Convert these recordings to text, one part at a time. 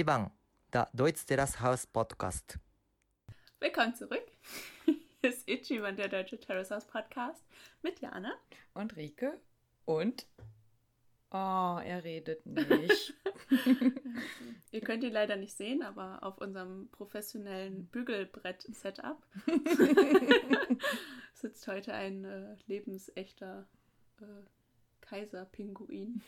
1番 der Deutsch Terrace House Podcast. Willkommen zurück. Hier ist Ichiban, der Deutsche Terrace House Podcast mit Jana. Und Rike. Und? Oh, er redet nicht. Ihr könnt ihn leider nicht sehen, aber auf unserem professionellen Bügelbrett-Setup sitzt heute ein äh, lebensechter äh, Kaiserpinguin.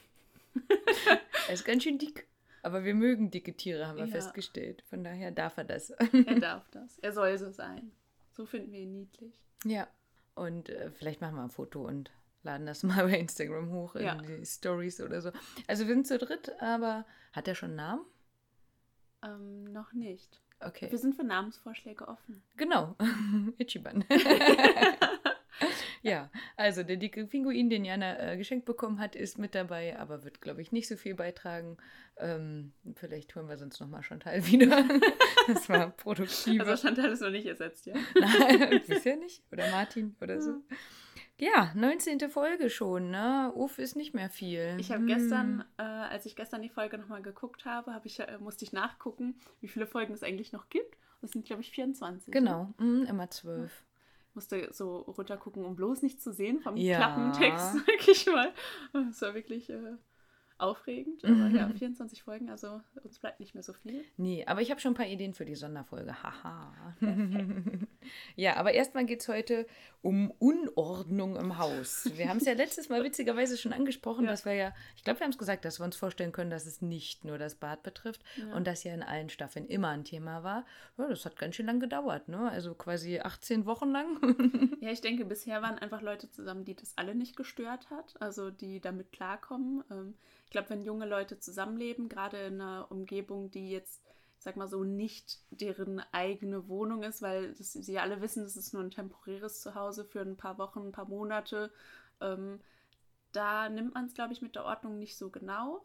er ist ganz schön dick. Aber wir mögen dicke Tiere, haben wir Ja. festgestellt. Von daher darf er das. Er darf das. Er soll so sein. So finden wir ihn niedlich. ja. Und äh, vielleicht machen wir ein Foto und laden das mal bei Instagram hoch in Ja. die Stories oder so. Also wir sind zu dritt, aber hat er schon einen Namen? Ähm, noch nicht. Okay. Wir sind für Namensvorschläge offen. Genau. Ichiban. Ja, also der dicke Pinguin, den Jana äh, geschenkt bekommen hat, ist mit dabei, aber wird, glaube ich, nicht so viel beitragen. Ähm, vielleicht hören wir sonst nochmal Chantal wieder. das war produktiver. Also Chantal ist noch nicht ersetzt, ja? Nein, bisher nicht. Oder Martin oder so. Ja, 19. Folge schon, ne? Uff, ist nicht mehr viel. Ich habe Hm. gestern, äh, als ich gestern die Folge nochmal geguckt habe, hab ich, äh, musste ich nachgucken, wie viele Folgen es eigentlich noch gibt. Das sind, glaube ich, 24. ne? Genau, mm, immer zwölf. Musste so runtergucken, um bloß nicht zu sehen vom Ja. Klappentext, sag ich mal. Das war wirklich äh, aufregend. Aber ja, 24 Folgen, also uns bleibt nicht mehr so viel. Nee, aber ich habe schon ein paar Ideen für die Sonderfolge. Haha. ja, aber erstmal geht es heute um Unordnung im Haus. Wir haben es ja letztes Mal witzigerweise schon angesprochen, Ja. dass wir ja, ich glaube, wir haben es gesagt, dass wir uns vorstellen können, dass es nicht nur das Bad betrifft Ja. und das ja in allen Staffeln immer ein Thema war. Ja, das hat ganz schön lang gedauert, ne? Also quasi 18 Wochen lang. Ja, ich denke, bisher waren einfach Leute zusammen, die das alle nicht gestört hat, also die damit klarkommen. Ähm, glaube, wenn junge Leute zusammenleben, gerade in einer Umgebung, die jetzt, ich sag mal so, nicht deren eigene Wohnung ist, weil das, sie alle wissen, das ist nur ein temporäres Zuhause für ein paar Wochen, ein paar Monate, ähm, da nimmt man es, glaube ich, mit der Ordnung nicht so genau.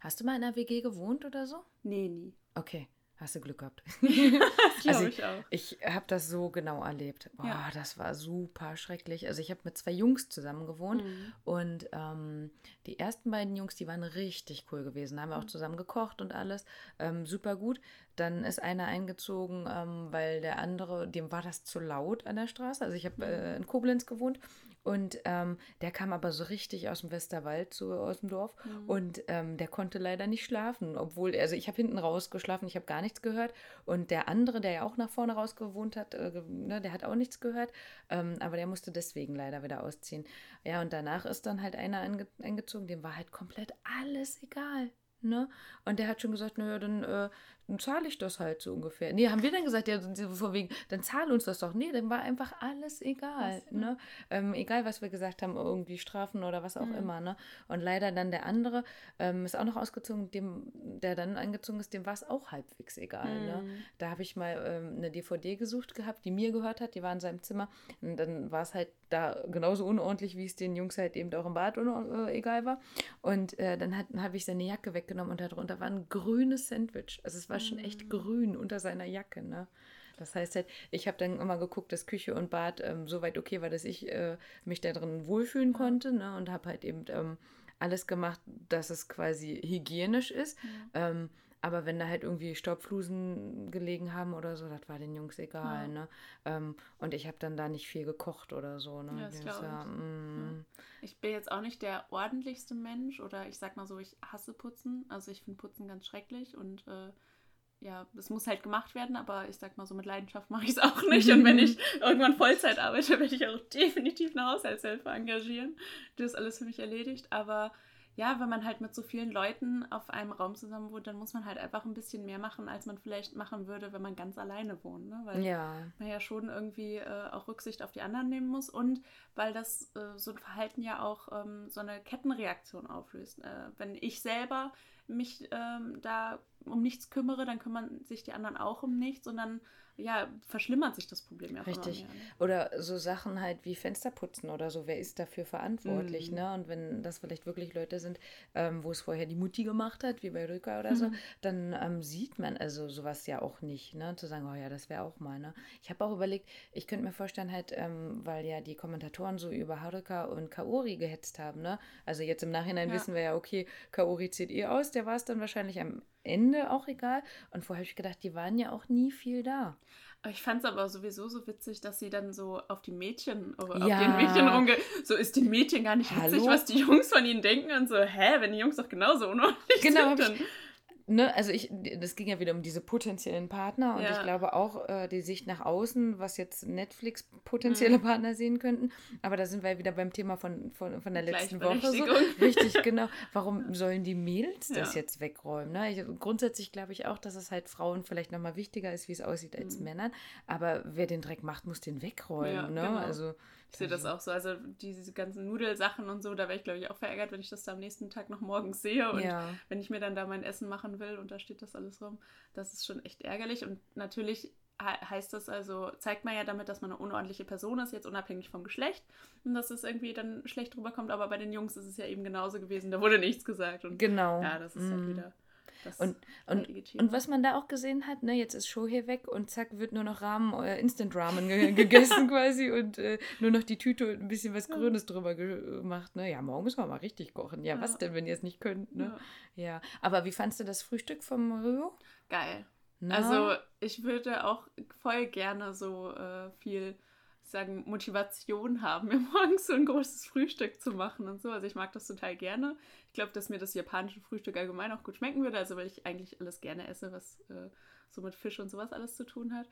Hast du mal in einer WG gewohnt oder so? Nee, nie. Okay, hast du Glück gehabt. Das Also ich auch. Ich habe das so genau erlebt. Boah, Ja. das war super schrecklich. Also ich habe mit zwei Jungs zusammen gewohnt Mhm. und ähm, die ersten beiden Jungs, die waren richtig cool gewesen. Da haben wir auch Mhm. zusammen gekocht und alles. Ähm, super gut. Dann ist einer eingezogen, ähm, weil der andere, dem war das zu laut an der Straße. Also ich habe äh, in Koblenz gewohnt und ähm, der kam aber so richtig aus dem Westerwald, so aus dem Dorf. Mhm. Und ähm, der konnte leider nicht schlafen, obwohl, also ich habe hinten raus geschlafen, ich habe gar nichts gehört. Und der andere, der ja auch nach vorne raus gewohnt hat, äh, ne, der hat auch nichts gehört. Ähm, aber der musste deswegen leider wieder ausziehen. Ja, und danach ist dann halt einer einge eingezogen, dem war halt komplett alles egal. Ne? Und der hat schon gesagt, naja, dann, äh, dann zahle ich das halt so ungefähr. Nee, haben wir dann gesagt, ja, von wegen, dann zahl uns das doch. Nee, dann war einfach alles egal. Ja. Ne? Ähm, egal, was wir gesagt haben, irgendwie Strafen oder was auch Mhm. immer. Ne? Und leider dann der andere ähm, ist auch noch ausgezogen, dem, der dann eingezogen ist, dem war es auch halbwegs egal. Ne? Mhm. Da habe ich mal ähm, eine DVD gesucht gehabt, die mir gehört hat, die war in seinem Zimmer. Und dann war es halt da genauso unordentlich, wie es den Jungs halt eben auch im Bad äh, egal war. Und äh, dann habe ich seine Jacke weggenommen und darunter war ein grünes Sandwich. Also es war schon echt grün unter seiner Jacke, ne? Das heißt halt, ich habe dann immer geguckt, dass Küche und Bad ähm, soweit okay war, dass ich äh, mich da drin wohlfühlen konnte, ne? Und habe halt eben ähm, alles gemacht, dass es quasi hygienisch ist. Ähm, aber wenn da halt irgendwie Staubflusen gelegen haben oder so, das war den Jungs egal, Ja. ne? Ähm, und ich habe dann da nicht viel gekocht oder so, ne? Ja, das war, ich. mm, Ich bin jetzt auch nicht der ordentlichste Mensch oder ich sag mal so, ich hasse Putzen. Also ich finde Putzen ganz schrecklich und äh, ja, es muss halt gemacht werden, aber ich sag mal so, mit Leidenschaft mache ich es auch nicht. Und wenn ich irgendwann Vollzeit arbeite, werde ich auch definitiv eine Haushaltshilfe engagieren, die das alles für mich erledigt. Aber ja, wenn man halt mit so vielen Leuten auf einem Raum zusammen wohnt, dann muss man halt einfach ein bisschen mehr machen, als man vielleicht machen würde, wenn man ganz alleine wohnt. Ne? Weil ja. man ja schon irgendwie äh, auch Rücksicht auf die anderen nehmen muss und weil das äh, so ein Verhalten ja auch ähm, so eine Kettenreaktion auflöst. Äh, wenn ich selber mich ähm, da um nichts kümmere, dann kümmern sich die anderen auch um nichts und dann ja, verschlimmert sich das Problem ja Richtig. mehr. Ne? Oder so Sachen halt wie Fenster putzen oder so. Wer ist dafür verantwortlich? Mhm. Ne? Und wenn das vielleicht wirklich Leute sind, ähm, wo es vorher die Mutti gemacht hat, wie bei Rüka oder so, Mhm. dann ähm, sieht man also sowas ja auch nicht. Ne? Zu sagen, oh ja, das wäre auch mal. Ne? Ich habe auch überlegt, ich könnte mir vorstellen, halt, ähm, weil ja die Kommentatoren so über Haruka und Kaori gehetzt haben. Ne? Also jetzt im Nachhinein Ja. wissen wir ja, okay, Kaori zieht eh aus, der war es dann wahrscheinlich am Ende auch egal. Und vorher habe ich gedacht, die waren ja auch nie viel da. Ich fand es aber sowieso so witzig, dass sie dann so auf die Mädchen, auf Ja. den Mädchen rumge... So ist den Mädchen gar nicht witzig, Hallo? was die Jungs von ihnen denken und so, hä, wenn die Jungs doch genauso unordentlich Genau, sind, dann... Ne, also ich, das ging ja wieder um diese potenziellen Partner und Ja. ich glaube auch äh, die Sicht nach außen, was jetzt Netflix Mhm. potenzielle Partner sehen könnten. Aber da sind wir wieder beim Thema von, von, von der letzten Woche. So. Richtig, genau. Warum sollen die Mädels das Ja. jetzt wegräumen? Ne? Ich, grundsätzlich glaube ich auch, dass es halt Frauen vielleicht nochmal wichtiger ist, wie es aussieht, als Mhm. Männern. Aber wer den Dreck macht, muss den wegräumen. Ja, ne? genau. Also, Ich sehe das auch so. Also diese ganzen Nudelsachen und so, da wäre ich, glaube ich, auch verärgert, wenn ich das da am nächsten Tag noch morgens sehe. Und Ja. wenn ich mir dann da mein Essen machen will und da steht das alles rum, das ist schon echt ärgerlich. Und natürlich he- heißt das also, zeigt man ja damit, dass man eine unordentliche Person ist, jetzt unabhängig vom Geschlecht. Und dass es irgendwie dann schlecht rüberkommt. Aber bei den Jungs ist es ja eben genauso gewesen. Da wurde nichts gesagt. Und Genau. ja, das ist Mhm. halt wieder das Und, und, und was man da auch gesehen hat, ne, jetzt ist Show hier weg und zack, wird nur noch Rahmen, äh, Instant Ramen ge gegessen quasi und äh, nur noch die Tüte und ein bisschen was Grünes drüber gemacht. Ne? Ja, morgen müssen wir mal richtig kochen. Ja, Ja. was denn, wenn ihr es nicht könnt? Ne? Ja. Ja. Aber wie fandst du das Frühstück vom Rio? Geil. Na? Also ich würde auch voll gerne so äh, viel ich sagen, Motivation haben, mir morgens so ein großes Frühstück zu machen und so. Also ich mag das total gerne. Ich glaube, dass mir das japanische Frühstück allgemein auch gut schmecken würde, also weil ich eigentlich alles gerne esse, was äh, so mit Fisch und sowas alles zu tun hat.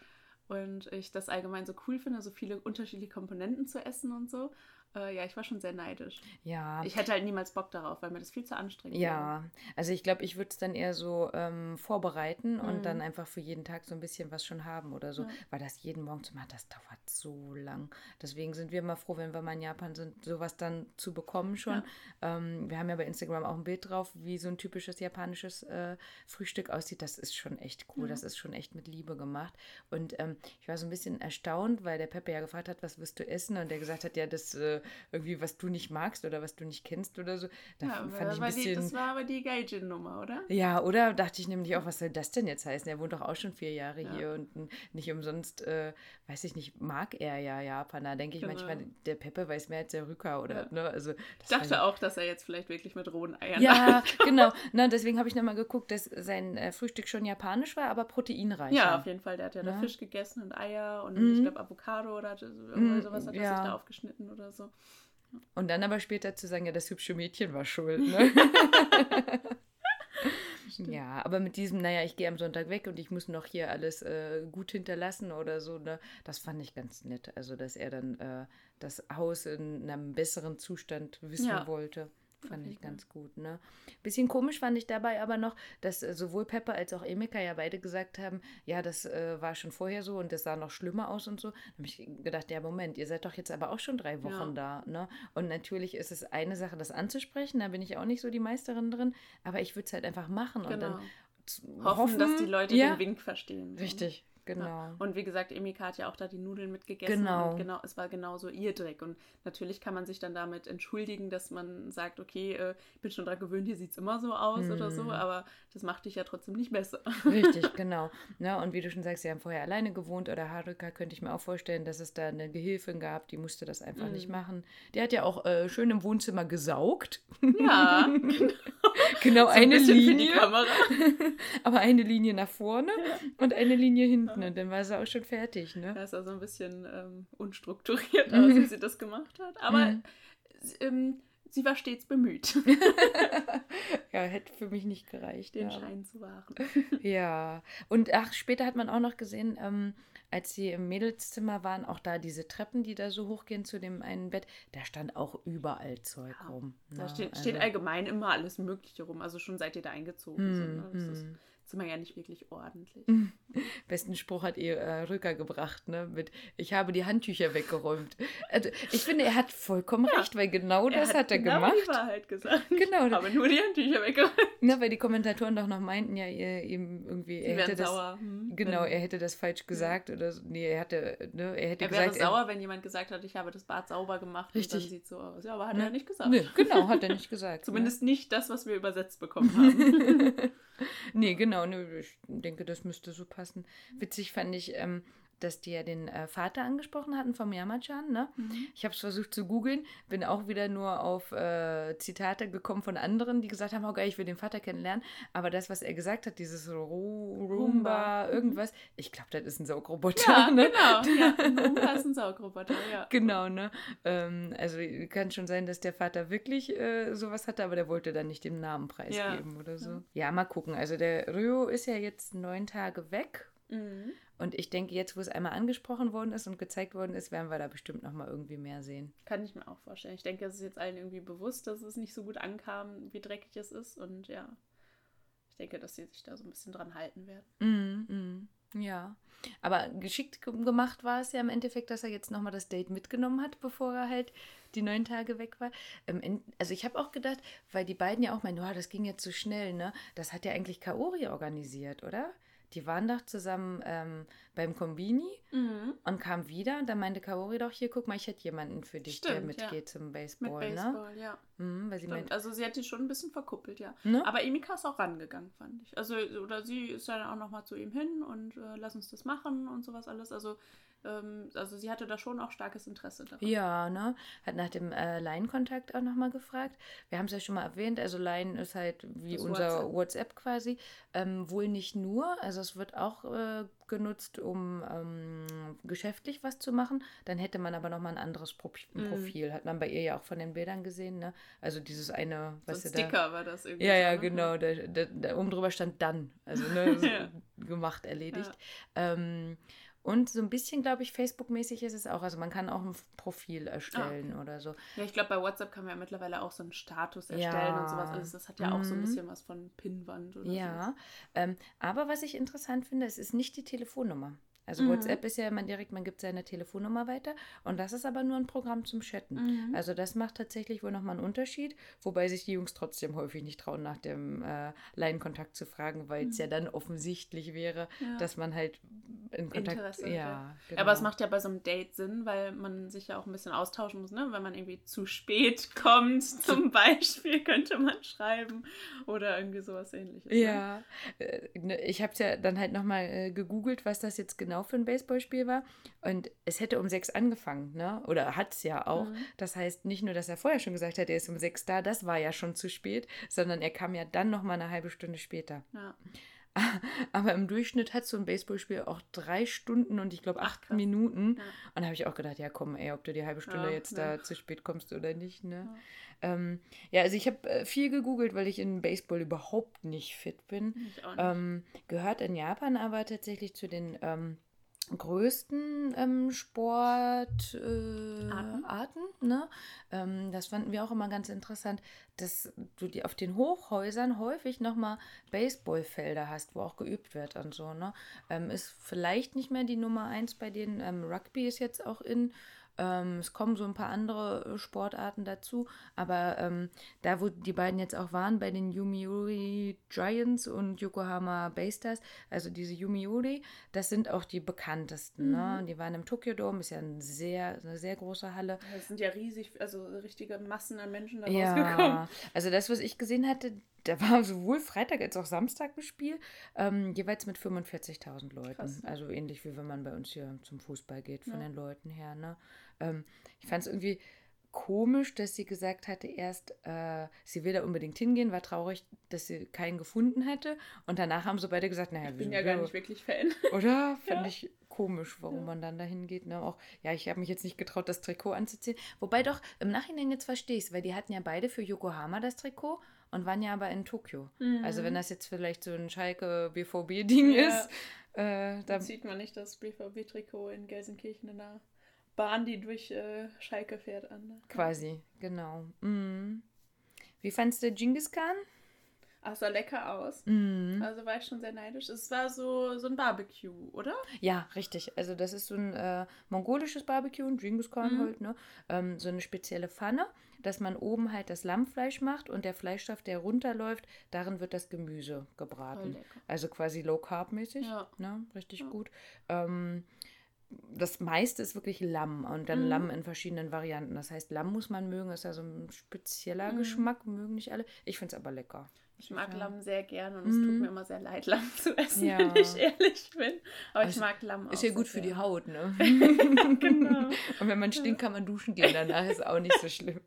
Und ich das allgemein so cool finde, so viele unterschiedliche Komponenten zu essen und so. Äh, ja, ich war schon sehr neidisch. ja. Ich hätte halt niemals Bock darauf, weil mir das viel zu anstrengend. Ja, also ich glaube, ich würde es dann eher so ähm, vorbereiten und Mhm. dann einfach für jeden Tag so ein bisschen was schon haben oder so. Ja. Weil das jeden Morgen zu machen, das dauert so lang. Deswegen sind wir immer froh, wenn wir mal in Japan sind, sowas dann zu bekommen schon. Ähm, wir haben ja bei Instagram auch ein Bild drauf, wie so ein typisches japanisches äh, Frühstück aussieht. Das ist schon echt cool. Ja. Das ist schon echt mit Liebe gemacht. Und ähm, ich war so ein bisschen erstaunt, weil der Pepe ja gefragt hat, was wirst du essen? Und der gesagt hat, ja, das äh, irgendwie, was du nicht magst oder was du nicht kennst oder so. Da Ja, fand ich ein war die, bisschen. das war aber die Gaijin-Nummer, oder? Ja, oder dachte ich nämlich auch, was soll das denn jetzt heißen? Er wohnt doch auch schon vier Jahre Ja. hier und nicht umsonst, äh, weiß ich nicht, mag er ja Japan. Da denke ich Genau. manchmal, der Pepe weiß mehr als der Rücker oder, Ja. ne? Also, Ich dachte auch, dass er jetzt vielleicht wirklich mit rohen Eiern Ja, genau. Na, deswegen habe ich nochmal geguckt, dass sein äh, Frühstück schon japanisch war, aber proteinreich. Ja, auf jeden Fall. Der hat ja, da Ne? Fisch gegessen und Eier und Mhm. ich glaube Avocado oder so- irgendwie Mhm, sowas hat er ja. sich da aufgeschnitten oder so. Und dann aber später zu sagen, ja, das hübsche Mädchen war schuld, ne? Ja, aber mit diesem, naja, ich gehe am Sonntag weg und ich muss noch hier alles äh, gut hinterlassen oder so, ne, das fand ich ganz nett. Also, dass er dann äh, das Haus in einem besseren Zustand wissen Ja. wollte. Fand ich ganz gut, ne? Bisschen komisch fand ich dabei aber noch, dass äh, sowohl Pepper als auch Emeka ja beide gesagt haben, ja, das äh, war schon vorher so und das sah noch schlimmer aus und so. Da habe ich gedacht, ja, Moment, ihr seid doch jetzt aber auch schon drei Wochen da, ne? Und natürlich ist es eine Sache, das anzusprechen, da bin ich auch nicht so die Meisterin drin, aber ich würde es halt einfach machen und Genau. dann z- Hoffen, dass die Leute ja, den Wink verstehen. Richtig, genau. Ja. Und wie gesagt, Emika hat ja auch da die Nudeln mitgegessen. Genau. Und genau, es war genauso ihr Dreck. Und natürlich kann man sich dann damit entschuldigen, dass man sagt, okay, äh, ich bin schon dran gewöhnt, hier sieht es immer so aus oder so, Mhm. aber das macht dich ja trotzdem nicht besser. Richtig, genau. Ne, und wie du schon sagst, sie haben vorher alleine gewohnt oder Haruka könnte ich mir auch vorstellen, dass es da eine Gehilfin gab, die musste das einfach nicht Mhm. machen. Die hat ja auch äh, schön im Wohnzimmer gesaugt. Ja, genau. Genau So ein eine die Linie, Kamera. aber eine Linie nach vorne und eine Linie hinten und dann war sie auch schon fertig, ne? Ja, es sah so ein bisschen ähm, unstrukturiert Mhm. aus, wie sie das gemacht hat. Aber Mhm. ähm, sie war stets bemüht, Ja, hätte für mich nicht gereicht. den ja. Schein zu wahren. Ja, und ach, später hat man auch noch gesehen, ähm, als sie im Mädelszimmer waren, auch da diese Treppen, die da so hochgehen zu dem einen Bett, da stand auch überall Zeug Ja, rum. Da ne? steht, steht Also- allgemein immer alles Mögliche rum, also schon seit ihr da eingezogen Mm, sind. Ne? Mm. Zimmer ja nicht wirklich ordentlich. Besten Spruch hat ihr äh, Rücker gebracht, ne? Mit Ich habe die Handtücher weggeräumt. Also, ich finde, er hat vollkommen Ja. recht, weil genau das hat er genau gemacht. die Wahrheit gesagt. Genau. Aber nur die Handtücher weggeräumt. Ne, weil die Kommentatoren doch noch meinten, ja, ihr, ihm irgendwie, er hätte das. sauer. hm, Genau, er hätte das falsch gesagt oder so. Nee, er hatte, ne, er hätte Er wäre gesagt. sauer, wenn jemand gesagt hat, ich habe das Bad sauber gemacht und Richtig. dann sieht so aus. Ja, aber hat Ne? er nicht gesagt. Nee, genau, hat er nicht gesagt. ne? Zumindest nicht das, was wir übersetzt bekommen haben. Nee, genau, nee, ich denke, das müsste so passen. Witzig fand ich, ähm, dass die ja den äh, Vater angesprochen hatten vom Yamachan. Ne? Mhm. Ich habe es versucht zu googeln, bin auch wieder nur auf äh, Zitate gekommen von anderen, die gesagt haben, oh geil, ich will den Vater kennenlernen. Aber das, was er gesagt hat, dieses Ru Roomba, Roomba, mhm. irgendwas, ich glaube, das ist ein Saugroboter. Ja, ne? genau. Ja, ein Roomba ist ein Saugroboter, ja. Genau, ne? Ähm, also kann schon sein, dass der Vater wirklich äh, sowas hatte, aber der wollte dann nicht den Namen preisgeben oder so. Ja. mal gucken. Also der Ryo ist ja jetzt neun Tage weg. Mhm. Und ich denke, jetzt, wo es einmal angesprochen worden ist und gezeigt worden ist, werden wir da bestimmt noch mal irgendwie mehr sehen. Kann ich mir auch vorstellen. Ich denke, es ist jetzt allen irgendwie bewusst, dass es nicht so gut ankam, wie dreckig es ist. Und ja, ich denke, dass sie sich da so ein bisschen dran halten werden. Mm, mm, ja. Aber geschickt ge- gemacht war es ja im Endeffekt, dass er jetzt noch mal das Date mitgenommen hat, bevor er halt die neun Tage weg war. Ähm, also ich habe auch gedacht, weil die beiden ja auch meinen, oh, das ging jetzt so schnell, ne? Das hat ja eigentlich Kaori organisiert, oder? Die waren doch zusammen ähm, beim Kombini Mhm. und kamen wieder. Und dann meinte Kaori doch, hier, guck mal, ich hätte jemanden für dich, der Stimmt, ja. mitgeht zum Mit Baseball, ne? Baseball, ja. Mhm, weil sie meint, Also sie hat die schon ein bisschen verkuppelt, ja. ne? Aber Emika ist auch rangegangen, fand ich. Also, oder sie ist dann auch nochmal zu ihm hin und äh, lass uns das machen und sowas alles. Also, ähm, also sie hatte da schon auch starkes Interesse daran. Ja, ne? Hat nach dem äh, Line-Kontakt auch nochmal gefragt. Wir haben es ja schon mal erwähnt, also Line ist halt wie Das unser WhatsApp. WhatsApp, quasi. Ähm, wohl nicht nur, also es wird auch äh, genutzt, um ähm, geschäftlich was zu machen. Dann hätte man aber nochmal ein anderes Pro Mhm. Profil. Hat man bei ihr ja auch von den Bildern gesehen, ne? Also dieses eine, So ein was sie da. Sticker war das irgendwie. Ja, so, ja, ne? genau. Da, da, da oben drüber stand dann. Also ne, so Ja. gemacht, erledigt. Ähm, und so ein bisschen, glaube ich, Facebook-mäßig ist es auch. Also man kann auch ein Profil erstellen oder so. Ja, ich glaube, bei WhatsApp kann man ja mittlerweile auch so einen Status erstellen Ja. und sowas. Also das hat ja auch so ein Mhm. bisschen was von Pinnwand oder Ja, ähm, aber was ich interessant finde, es ist nicht die Telefonnummer. Also Mhm. WhatsApp ist ja immer direkt, man gibt seine Telefonnummer weiter und das ist aber nur ein Programm zum Chatten. Mhm. Also das macht tatsächlich wohl nochmal einen Unterschied, wobei sich die Jungs trotzdem häufig nicht trauen, nach dem äh, Line-Kontakt zu fragen, weil es ja dann offensichtlich wäre, Mhm. Ja. dass man halt in Kontakt... Interesse, ja, ja. genau. Aber es macht ja bei so einem Date Sinn, weil man sich ja auch ein bisschen austauschen muss, ne? Wenn man irgendwie zu spät kommt, zum Beispiel, könnte man schreiben oder irgendwie sowas ähnliches. Ne? Ja, äh, ne, ich habe es ja dann halt nochmal äh, gegoogelt, was das jetzt genau für ein Baseballspiel war. Und es hätte um sechs angefangen, ne? Oder hat es ja auch. Mhm. Das heißt, nicht nur, dass er vorher schon gesagt hat, er ist um sechs da, das war ja schon zu spät, sondern er kam ja dann nochmal eine halbe Stunde später. Ja. Aber im Durchschnitt hat so ein Baseballspiel auch drei Stunden und ich glaube Ach, acht krass. Minuten. Ja. Und da habe ich auch gedacht, ja komm, ey, ob du die halbe Stunde Ja, jetzt ja. da zu spät kommst oder nicht, ne? Ähm, ja, also ich habe äh, viel gegoogelt, weil ich in Baseball überhaupt nicht fit bin. Nicht. Ähm, gehört in Japan aber tatsächlich zu den ähm, größten ähm, Sportarten. Äh, ne? ähm, das fanden wir auch immer ganz interessant, dass du die auf den Hochhäusern häufig nochmal Baseballfelder hast, wo auch geübt wird und so. Ne? Ähm, ist vielleicht nicht mehr die Nummer eins bei denen. Ähm, Rugby ist jetzt auch in. Ähm, es kommen so ein paar andere äh, Sportarten dazu, aber ähm, da, wo die beiden jetzt auch waren, bei den Yomiuri Giants und Yokohama Baystars, also diese Yomiuri, das sind auch die bekanntesten. Ne? Die waren im Tokyo Dome, ist ja ein sehr, eine sehr große Halle. Es sind ja riesig, also richtige Massen an Menschen da rausgekommen. Ja, also das, was ich gesehen hatte, da war sowohl Freitag als auch Samstag ein Spiel, ähm, jeweils mit 45.000 Leuten. Krass. Also ähnlich wie wenn man bei uns hier zum Fußball geht, von Ja. den Leuten her. Ne? Ähm, ich fand es irgendwie komisch, dass sie gesagt hatte, erst äh, sie will da unbedingt hingehen, war traurig, dass sie keinen gefunden hätte. Und danach haben sie beide gesagt, naja, Ich bin ja gar nicht wirklich Fan. oder? Fand Ja. ich komisch, warum Ja. man dann dahin geht. Ne? Auch, ja, ich habe mich jetzt nicht getraut, das Trikot anzuziehen. Wobei doch, im Nachhinein jetzt verstehe ich es, weil die hatten ja beide für Yokohama das Trikot und waren ja aber in Tokio. Also wenn das jetzt vielleicht so ein Schalke BVB-Ding Mhm. Ja. ist, äh, da Da sieht man nicht das BVB-Trikot in Gelsenkirchen in der Bahn, die durch äh, Schalke fährt, an. Ne? quasi, genau. Mhm. Wie fandst du Genghis Khan? Ach, sah lecker aus. Mhm. Also war ich schon sehr neidisch. Es war so, so ein Barbecue, oder? Ja, richtig. Also das ist so ein äh, mongolisches Barbecue, ein Genghis Khan Mhm. halt, ne? Ähm, so eine spezielle Pfanne, dass man oben halt das Lammfleisch macht und der Fleischstoff, der runterläuft, darin wird das Gemüse gebraten. Also quasi low carb mäßig, Ja. ne? Richtig Ja. gut. Ähm, das meiste ist wirklich Lamm und dann Mhm. Lamm in verschiedenen Varianten. Das heißt, Lamm muss man mögen, ist ja so ein spezieller Mhm. Geschmack, mögen nicht alle. Ich finde es aber lecker. Ich mag Ja. Lamm sehr gern und es tut Mhm. mir immer sehr leid, Lamm zu essen, Ja. wenn ich ehrlich bin. Aber ich Also, mag Lamm auch. Ist ja gut für die. Haut, ne? Genau. Und wenn man stinkt, kann man duschen gehen. Danach ist auch nicht so schlimm.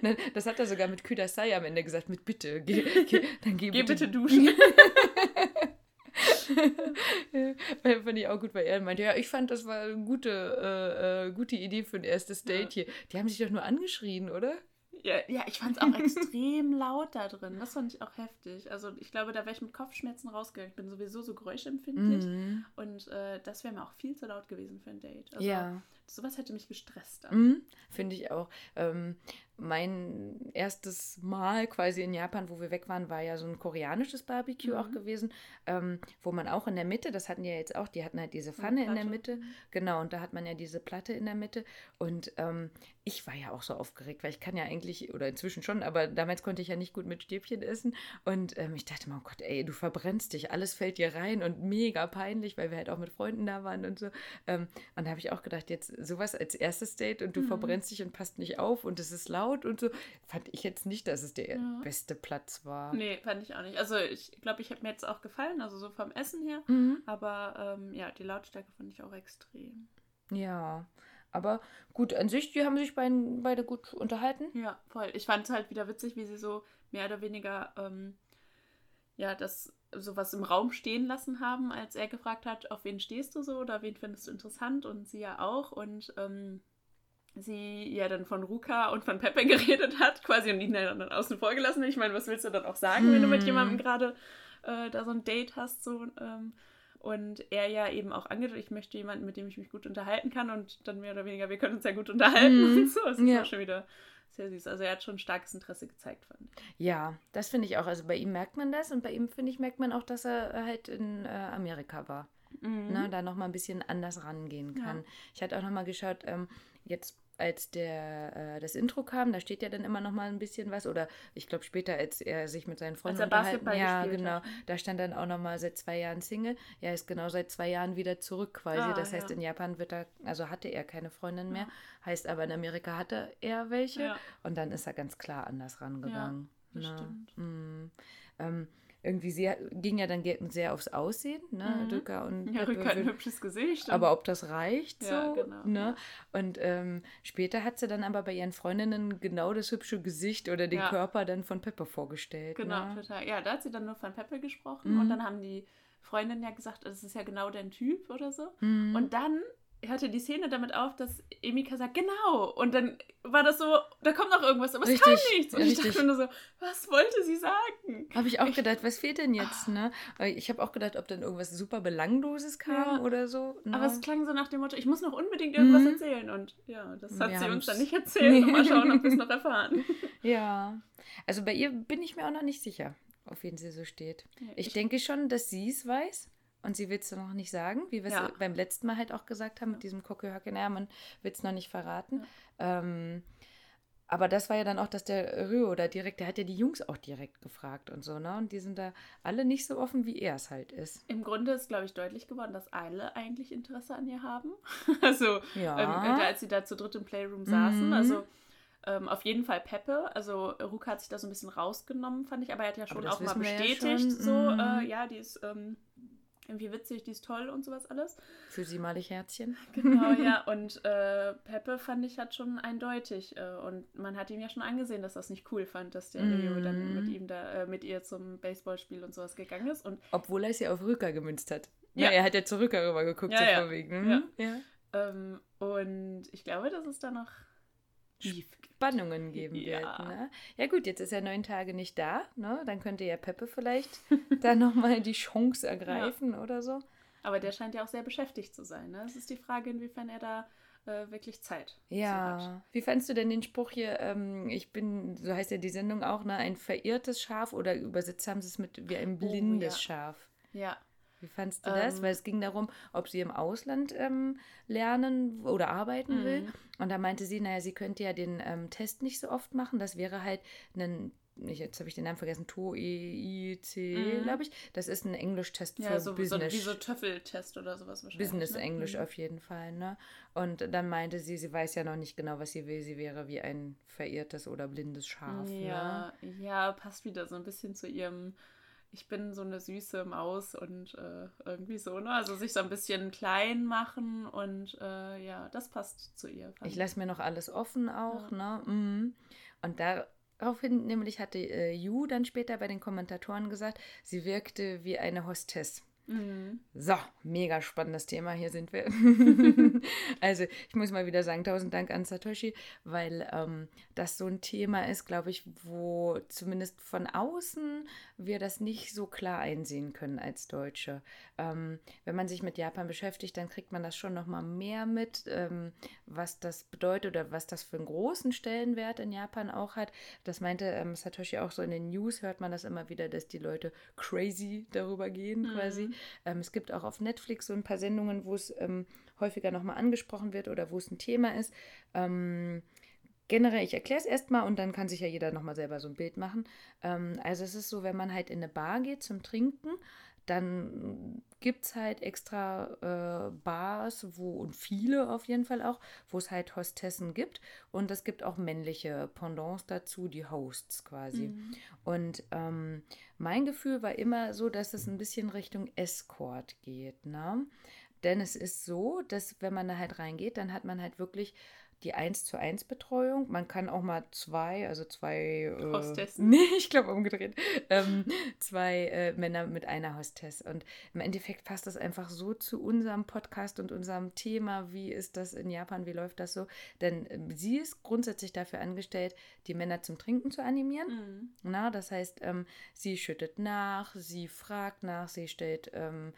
Das hat er sogar mit Kudasai am Ende gesagt, mit bitte. Geh, geh, dann geh, Geh bitte duschen. Weil fand ich auch gut, weil er meinte, ja, ich fand, das war eine gute, äh, äh, gute Idee für ein erstes Date hier. Die haben sich doch nur angeschrien, oder? Ja, ja ich fand es auch extrem laut da drin. Das fand ich auch heftig. Also ich glaube, da wäre ich mit Kopfschmerzen rausgegangen. Ich bin sowieso so geräuschempfindlich. Mhm. Und äh, das wäre mir auch viel zu laut gewesen für ein Date. Also Ja. Sowas hätte mich gestresst. Mhm, Finde ich auch. Ähm, mein erstes Mal quasi in Japan, wo wir weg waren, war ja so ein koreanisches Barbecue auch Mhm. gewesen, ähm, wo man auch in der Mitte, das hatten ja jetzt auch, die hatten halt diese Pfanne in der. Mitte, genau, und da hat man ja diese Platte in der Mitte. Und ähm, ich war ja auch so aufgeregt, weil ich kann ja eigentlich, oder inzwischen schon, aber damals konnte ich ja nicht gut mit Stäbchen essen. Und ähm, ich dachte oh Gott, ey, du verbrennst dich, alles fällt dir rein und mega peinlich, weil wir halt auch mit Freunden da waren und so. Ähm, und da habe ich auch gedacht, jetzt sowas als erstes Date und du Mhm. verbrennst dich und passt nicht auf und es ist laut und so. Fand ich jetzt nicht, dass es der Ja. beste Platz war. Nee, fand ich auch nicht. Also ich glaube, ich hätte mir jetzt auch gefallen, also so vom Essen her. Mhm. Aber ähm, ja, die Lautstärke fand ich auch extrem. Ja, aber gut, an sich, die haben sich beide, beide gut unterhalten. Ja, voll. Ich fand es halt wieder witzig, wie sie so mehr oder weniger ähm, ja, das sowas im Raum stehen lassen haben, als er gefragt hat, auf wen stehst du so oder wen findest du interessant und sie ja auch und ähm, sie ja dann von Ruka und von Pepe geredet hat, quasi und ihn dann außen vor gelassen. Ich meine, was willst du dann auch sagen, wenn du mit Hm. jemandem gerade äh, da so ein Date hast, so ähm, und er ja eben auch angedeutet, ich möchte jemanden, mit dem ich mich gut unterhalten kann und dann mehr oder weniger, wir können uns ja gut unterhalten Mhm. so. Das ist Ja. schon wieder sehr süß. Also er hat schon starkes Interesse gezeigt, fand ich. Ja, das finde ich auch. Also bei ihm merkt man das und bei ihm, finde ich, merkt man auch, dass er halt in äh, Amerika war. ne, da nochmal ein bisschen anders rangehen Ja. kann. Ich hatte auch nochmal geschaut, ähm, jetzt als der, äh, das Intro kam, da steht ja dann immer nochmal ein bisschen was, oder ich glaube später, als er sich mit seinen Freunden er unterhalten, Basketball ja, genau, hat. da stand dann auch nochmal seit zwei Jahren Single. Ja, ist genau seit zwei Jahren wieder zurück quasi. Ah, das heißt, ja. in Japan wird er, also hatte er keine Freundin mehr, heißt aber in Amerika hatte er welche Ja. und dann ist er ganz klar anders rangegangen. das ne? stimmt. Mm. Ähm, irgendwie sehr, ging ja dann sehr aufs Aussehen, ne, Mhm. Dücker und Ja, Rücker hat ein hübsches Gesicht. aber ob das reicht so, Ja, genau, ne? Und ähm, später hat sie dann aber bei ihren Freundinnen genau das hübsche Gesicht oder den Ja. Körper dann von Peppe vorgestellt. Genau, ne? total. Ja, da hat sie dann nur von Peppe gesprochen Mhm. und dann haben die Freundinnen ja gesagt, das ist ja genau dein Typ oder so. Mhm. Und dann hörte die Szene damit auf, dass Emika sagt, genau. Und dann war das so, da kommt noch irgendwas, aber es Richtig, kam nichts. Und ich richtig. dachte nur so, was wollte sie sagen? Habe ich auch gedacht, was fehlt denn jetzt, ne? Weil Ich habe auch gedacht, ob dann irgendwas super Belangloses kam Ja. oder so. Ne? Aber es klang so nach dem Motto, ich muss noch unbedingt irgendwas Mhm. erzählen. Und ja, das hat Wir sie uns dann nicht erzählt. Und mal schauen, ob wir es noch erfahren. Ja. Also bei ihr bin ich mir auch noch nicht sicher, auf wen sie so steht. Ja, Ich, ich- denke schon, dass sie es weiß. Und sie will es noch nicht sagen, wie wir es Ja. beim letzten Mal halt auch gesagt haben, mit diesem Kokohöcken. Naja, man will es noch nicht verraten. Ähm, aber das war ja dann auch, dass der Rüo da direkt, der hat ja die Jungs auch direkt gefragt und so, ne? Und die sind da alle nicht so offen, wie er es halt ist. Im Grunde ist, glaube ich, deutlich geworden, dass alle eigentlich Interesse an ihr haben. Also, Ja. ähm, da, als sie da zu dritt im Playroom saßen. Mhm. Also, ähm, auf jeden Fall Peppe. Also, Ruka hat sich da so ein bisschen rausgenommen, fand ich. Aber er hat ja schon auch mal ja bestätigt, schon. so, Mhm. äh, ja, die ist ähm, irgendwie witzig, die ist toll und sowas alles. Für sie mal ich Herzchen. Genau, ja. Und äh, Peppe fand ich hat schon eindeutig. Äh, und man hat ihm ja schon angesehen, dass das nicht cool fand, dass der Mhm. Rio dann mit ihm da, äh, mit ihr zum Baseballspiel und sowas gegangen ist. Und Obwohl er es ja auf Rücker gemünzt hat. Ja. Ja. er hat ja zu Rücker rüber geguckt, Ja, so ja. von wegen. Mhm. Ja. Ähm, und ich glaube, dass es da noch. Spannungen geben Ja. wird. Ne? Ja gut, jetzt ist er neun Tage nicht da. Ne? Dann könnte ja Peppe vielleicht da nochmal die Chance ergreifen oder so. Aber der scheint ja auch sehr beschäftigt zu sein. Ne? Es ist die Frage, inwiefern er da äh, wirklich Zeit. Ja. Wie fandst du denn den Spruch hier, ähm, ich bin, so heißt ja die Sendung auch, ne, ein verirrtes Schaf oder übersetzt haben sie es mit wie ein Oh, blindes ja. Schaf. Ja, Wie fandst du das? Ähm, Weil es ging darum, ob sie im Ausland ähm, lernen oder arbeiten will. Mhm. Und da meinte sie, naja, sie könnte ja den ähm, Test nicht so oft machen. Das wäre halt ein ich, jetzt habe ich den Namen vergessen, TOEIC, mhm. glaube ich. Das ist ein Englisch-Test ja, für so, Business. So, wie so Töffeltest oder sowas wahrscheinlich. Business-Englisch ne? auf jeden Fall, ne? Und dann meinte sie, sie weiß ja noch nicht genau, was sie will. Sie wäre wie ein verirrtes oder blindes Schaf. Ja, ne? ja, passt wieder so ein bisschen zu ihrem ich bin so eine süße Maus und äh, irgendwie so, ne? Also sich so ein bisschen klein machen und äh, ja, das passt zu ihr. Ich lasse mir noch alles offen auch, ja. ne? Mhm. Und daraufhin nämlich hatte äh, Yu dann später bei den Kommentatoren gesagt, sie wirkte wie eine Hostess. Mhm. So, mega spannendes Thema, hier sind wir. also ich muss mal wieder sagen, tausend Dank an Satoshi, weil ähm, das so ein Thema ist, glaube ich, wo zumindest von außen wir das nicht so klar einsehen können als Deutsche. Ähm, wenn man sich mit Japan beschäftigt, dann kriegt man das schon nochmal mehr mit, ähm, was das bedeutet oder was das für einen großen Stellenwert in Japan auch hat. Das meinte ähm, Satoshi auch so in den News, hört man das immer wieder, dass die Leute crazy darüber gehen mhm. quasi. Ähm, es gibt auch auf Netflix so ein paar Sendungen, wo es ähm, häufiger nochmal angesprochen wird oder wo es ein Thema ist. Ähm, generell, ich erkläre es erstmal und dann kann sich ja jeder nochmal selber so ein Bild machen. Ähm, also es ist so, wenn man halt in eine Bar geht zum Trinken, dann gibt es halt extra äh, Bars, wo und viele auf jeden Fall auch, wo es halt Hostessen gibt. Und es gibt auch männliche Pendants dazu, die Hosts quasi. Mhm. Und ähm, mein Gefühl war immer so, dass es ein bisschen Richtung Escort geht. Ne? Denn es ist so, dass wenn man da halt reingeht, dann hat man halt wirklich die 1 zu 1 Betreuung. Man kann auch mal zwei, also zwei äh, Hostessen. Nee, ich glaube umgedreht. Ähm, zwei äh, Männer mit einer Hostess. Und im Endeffekt passt das einfach so zu unserem Podcast und unserem Thema. Wie ist das in Japan? Wie läuft das so? Denn äh, sie ist grundsätzlich dafür angestellt, die Männer zum Trinken zu animieren. Mhm. Na, das heißt, ähm, sie schüttet nach, sie fragt nach, sie stellt ähm,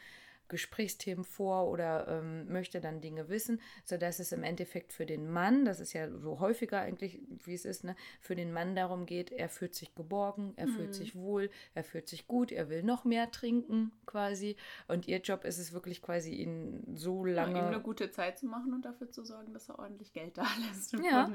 Gesprächsthemen vor oder ähm, möchte dann Dinge wissen, sodass es im Endeffekt für den Mann, das ist ja so häufiger eigentlich, wie es ist, ne, für den Mann darum geht, er fühlt sich geborgen, er mhm. fühlt sich wohl, er fühlt sich gut, er will noch mehr trinken quasi. Und ihr Job ist es wirklich quasi, ihn so lange. Ja, ihm eine gute Zeit zu machen und dafür zu sorgen, dass er ordentlich Geld da lässt. Ja.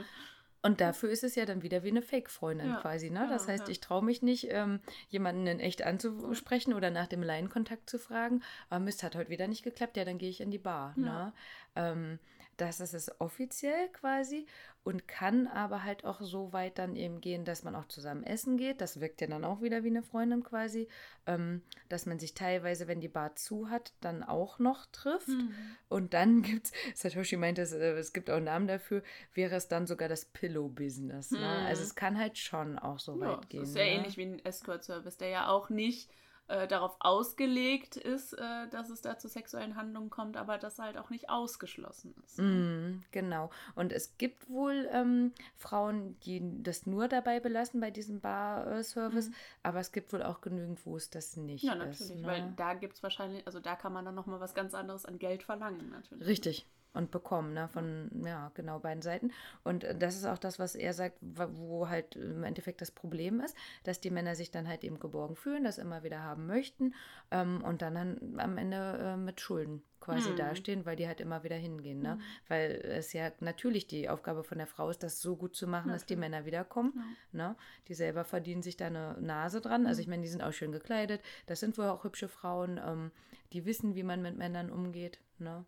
Und dafür ist es ja dann wieder wie eine Fake-Freundin ja, quasi. Ne? Das heißt, ja. ich traue mich nicht, ähm, jemanden in echt anzusprechen oder nach dem Laienkontakt zu fragen. Aber Mist, hat heute wieder nicht geklappt. Ja, dann gehe ich in die Bar. Ne? Ähm, das ist es offiziell quasi und kann aber halt auch so weit dann eben gehen, dass man auch zusammen essen geht. Das wirkt ja dann auch wieder wie eine Freundin quasi, ähm, dass man sich teilweise, wenn die Bar zu hat, dann auch noch trifft. Mhm. Und dann gibt es, Satoshi meinte, es, äh, es gibt auch einen Namen dafür, wäre es dann sogar das Pillow-Business. Ne? Mhm. Also es kann halt schon auch so ja, weit gehen. Das ist ja ne? ähnlich wie ein Escort-Service, der ja auch nicht äh, darauf ausgelegt ist, äh, dass es da zu sexuellen Handlungen kommt, aber das halt auch nicht ausgeschlossen ist. Mm, genau. Und es gibt wohl ähm, Frauen, die das nur dabei belassen bei diesem Bar-Service, mhm. aber es gibt wohl auch genügend, wo es das nicht ist. Ja, natürlich, ne? weil da gibt es wahrscheinlich, also da kann man dann nochmal was ganz anderes an Geld verlangen, natürlich. Richtig und bekommen, ne, von, ja, genau beiden Seiten. Und das ist auch das, was er sagt, wo halt im Endeffekt das Problem ist, dass die Männer sich dann halt eben geborgen fühlen, das immer wieder haben möchten ähm, und dann, dann am Ende äh, mit Schulden quasi hm. dastehen, weil die halt immer wieder hingehen, ne? Hm. Weil es ja natürlich die Aufgabe von der Frau ist, das so gut zu machen, ja, dass die Männer wiederkommen, ja. ne? Die selber verdienen sich da eine Nase dran. Also hm. ich meine, die sind auch schön gekleidet, das sind wohl auch hübsche Frauen, ähm, die wissen, wie man mit Männern umgeht, ne?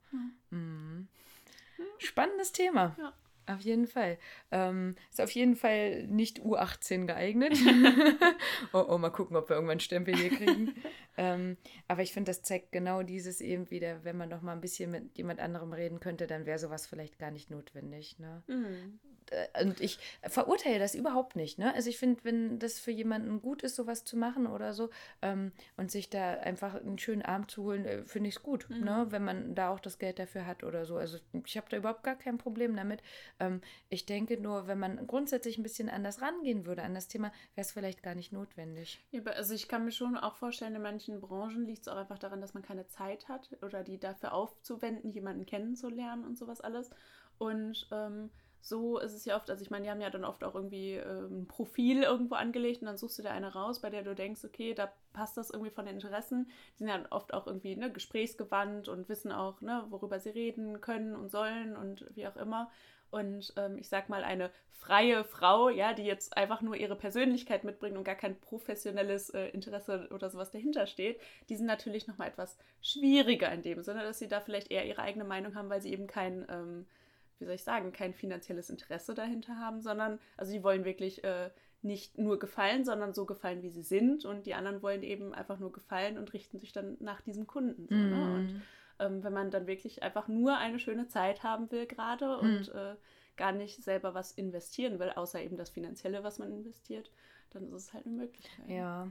Mhm. Spannendes Thema. Ja. Auf jeden Fall. Ähm, ist auf jeden Fall nicht U18 geeignet. oh, oh, mal gucken, ob wir irgendwann Stempel hier kriegen. ähm, aber ich finde, das zeigt genau dieses eben wieder, wenn man noch mal ein bisschen mit jemand anderem reden könnte, dann wäre sowas vielleicht gar nicht notwendig. Ne? Mhm. Äh, und ich verurteile das überhaupt nicht. Ne? Also ich finde, wenn das für jemanden gut ist, sowas zu machen oder so ähm, und sich da einfach einen schönen Abend zu holen, äh, finde ich es gut, mhm. ne? wenn man da auch das Geld dafür hat oder so. Also ich habe da überhaupt gar kein Problem damit. Ähm, ich denke nur, wenn man grundsätzlich ein bisschen anders rangehen würde an das Thema, wäre es vielleicht gar nicht notwendig. Ja, also ich kann mir schon auch vorstellen, in manchen Branchen liegt es auch einfach daran, dass man keine Zeit hat oder die dafür aufzuwenden, jemanden kennenzulernen und sowas alles. Und ähm, so ist es ja oft, also ich meine, die haben ja dann oft auch irgendwie ähm, ein Profil irgendwo angelegt und dann suchst du dir eine raus, bei der du denkst, okay, da passt das irgendwie von den Interessen. Die sind ja oft auch irgendwie ne, gesprächsgewandt und wissen auch, ne, worüber sie reden können und sollen und wie auch immer. Und ähm, ich sag mal, eine freie Frau, ja, die jetzt einfach nur ihre Persönlichkeit mitbringt und gar kein professionelles äh, Interesse oder sowas dahinter steht, die sind natürlich nochmal etwas schwieriger in dem Sinne, dass sie da vielleicht eher ihre eigene Meinung haben, weil sie eben kein, ähm, wie soll ich sagen, kein finanzielles Interesse dahinter haben, sondern, also die wollen wirklich äh, nicht nur gefallen, sondern so gefallen, wie sie sind. Und die anderen wollen eben einfach nur gefallen und richten sich dann nach diesem Kunden. So, Mhm. ne? Und ähm, wenn man dann wirklich einfach nur eine schöne Zeit haben will gerade und äh, gar nicht selber was investieren will, außer eben das Finanzielle, was man investiert, dann ist es halt eine Möglichkeit. Ja,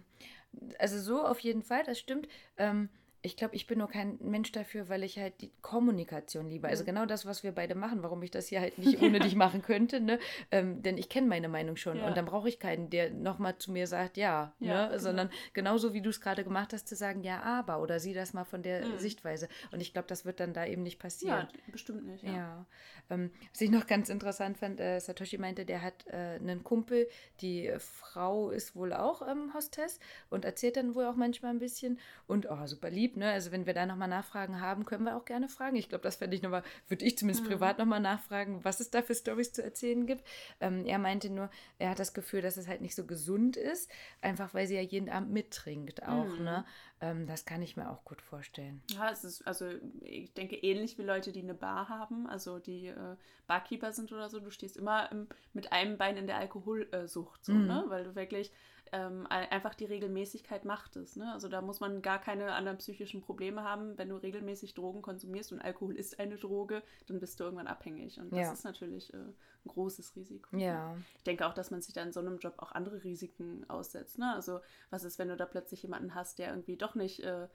also so auf jeden Fall, das stimmt. Ähm, ich glaube, ich bin nur kein Mensch dafür, weil ich halt die Kommunikation liebe. Also Mhm. genau das, was wir beide machen, warum ich das hier halt nicht ohne dich machen könnte, ne? Ähm, denn ich kenne meine Meinung schon Ja. und dann brauche ich keinen, der nochmal zu mir sagt, ja, Ja, ne? genau. Sondern genauso wie du es gerade gemacht hast, zu sagen, ja, aber oder sieh das mal von der Mhm. Sichtweise. Und ich glaube, das wird dann da eben nicht passieren. Ja, bestimmt nicht. Ja. Ja, ähm, was ich noch ganz interessant fand, äh, Satoshi meinte, der hat äh, einen Kumpel, die Frau ist wohl auch ähm, Hostess und erzählt dann wohl auch manchmal ein bisschen und oh, super lieb, ne? Also wenn wir da nochmal Nachfragen haben, können wir auch gerne fragen. Ich glaube, das fände ich nochmal, würde ich zumindest Mhm. privat nochmal nachfragen, was es da für Stories zu erzählen gibt. Ähm, er meinte nur, er hat das Gefühl, dass es halt nicht so gesund ist, einfach weil sie ja jeden Abend mittrinkt auch, Mhm. ne? Ähm, das kann ich mir auch gut vorstellen. Ja, es ist, also ich denke, ähnlich wie Leute, die eine Bar haben, also die äh, Barkeeper sind oder so, du stehst immer im, mit einem Bein in der Alkoholsucht, so, Mhm. ne? Weil du wirklich ähm, ein- einfach die Regelmäßigkeit macht es, ne? Also da muss man gar keine anderen psychischen Probleme haben. Wenn du regelmäßig Drogen konsumierst und Alkohol ist eine Droge, dann bist du irgendwann abhängig. Und das Ja. ist natürlich äh, ein großes Risiko. Ja. Ich denke auch, dass man sich da in so einem Job auch andere Risiken aussetzt. Ne? Also was ist, wenn du da plötzlich jemanden hast, der irgendwie doch nicht äh,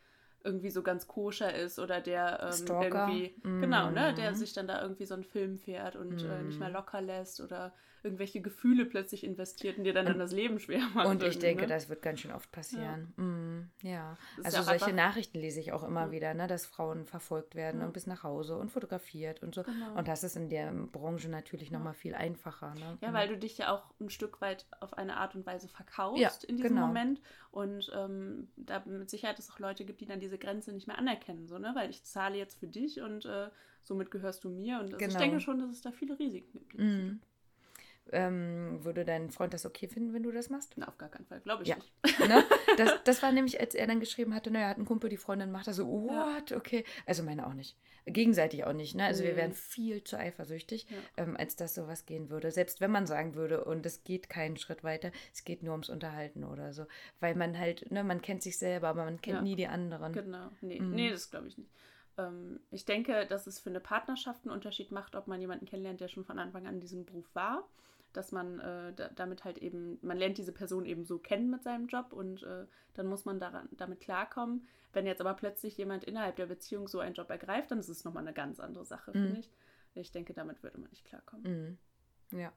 irgendwie so ganz koscher ist oder der ähm, irgendwie, Mm. genau, ne, der sich dann da irgendwie so einen Film fährt und äh, nicht mehr locker lässt oder irgendwelche Gefühle plötzlich investiert und dir dann, dann das Leben schwer macht. Und ich denke, ne? das wird ganz schön oft passieren. Ja. Mm, ja. Also ja solche Nachrichten lese ich auch immer wieder, ne, dass Frauen verfolgt werden und bis nach Hause und fotografiert und so. Genau. Und das ist in der Branche natürlich Ja. noch mal viel einfacher. Ne? Ja, Mm. weil du dich ja auch ein Stück weit auf eine Art und Weise verkaufst in diesem genau. Moment. Und ähm, da mit Sicherheit es auch Leute gibt, die dann diese Grenze nicht mehr anerkennen, so, ne? Weil ich zahle jetzt für dich und äh, somit gehörst du mir. Und also ich Genau. denke schon, dass es da viele Risiken gibt. in diesem Mm. Ähm, würde dein Freund das okay finden, wenn du das machst? Na, auf gar keinen Fall, glaube ich Ja. nicht. ne? das, das war nämlich, als er dann geschrieben hatte, naja, er hat einen Kumpel, die Freundin macht das so, Ja. what, okay. Also meine auch nicht. Gegenseitig auch nicht, ne? Also wir Nee. wären viel zu eifersüchtig, Ja. ähm, als dass sowas gehen würde. Selbst wenn man sagen würde, und es geht keinen Schritt weiter, es geht nur ums Unterhalten oder so. Weil man halt, ne, man kennt sich selber, aber man kennt Ja. nie die anderen. Genau. Nee, Mhm. nee das glaube ich nicht. Ähm, ich denke, dass es für eine Partnerschaft einen Unterschied macht, ob man jemanden kennenlernt, der schon von Anfang an in diesem Beruf war. Dass man äh, da, damit halt eben, man lernt diese Person eben so kennen mit seinem Job und äh, dann muss man daran, damit klarkommen. Wenn jetzt aber plötzlich jemand innerhalb der Beziehung so einen Job ergreift, dann ist es nochmal eine ganz andere Sache, Mhm. finde ich. Ich denke, damit würde man nicht klarkommen. Mhm. Ja.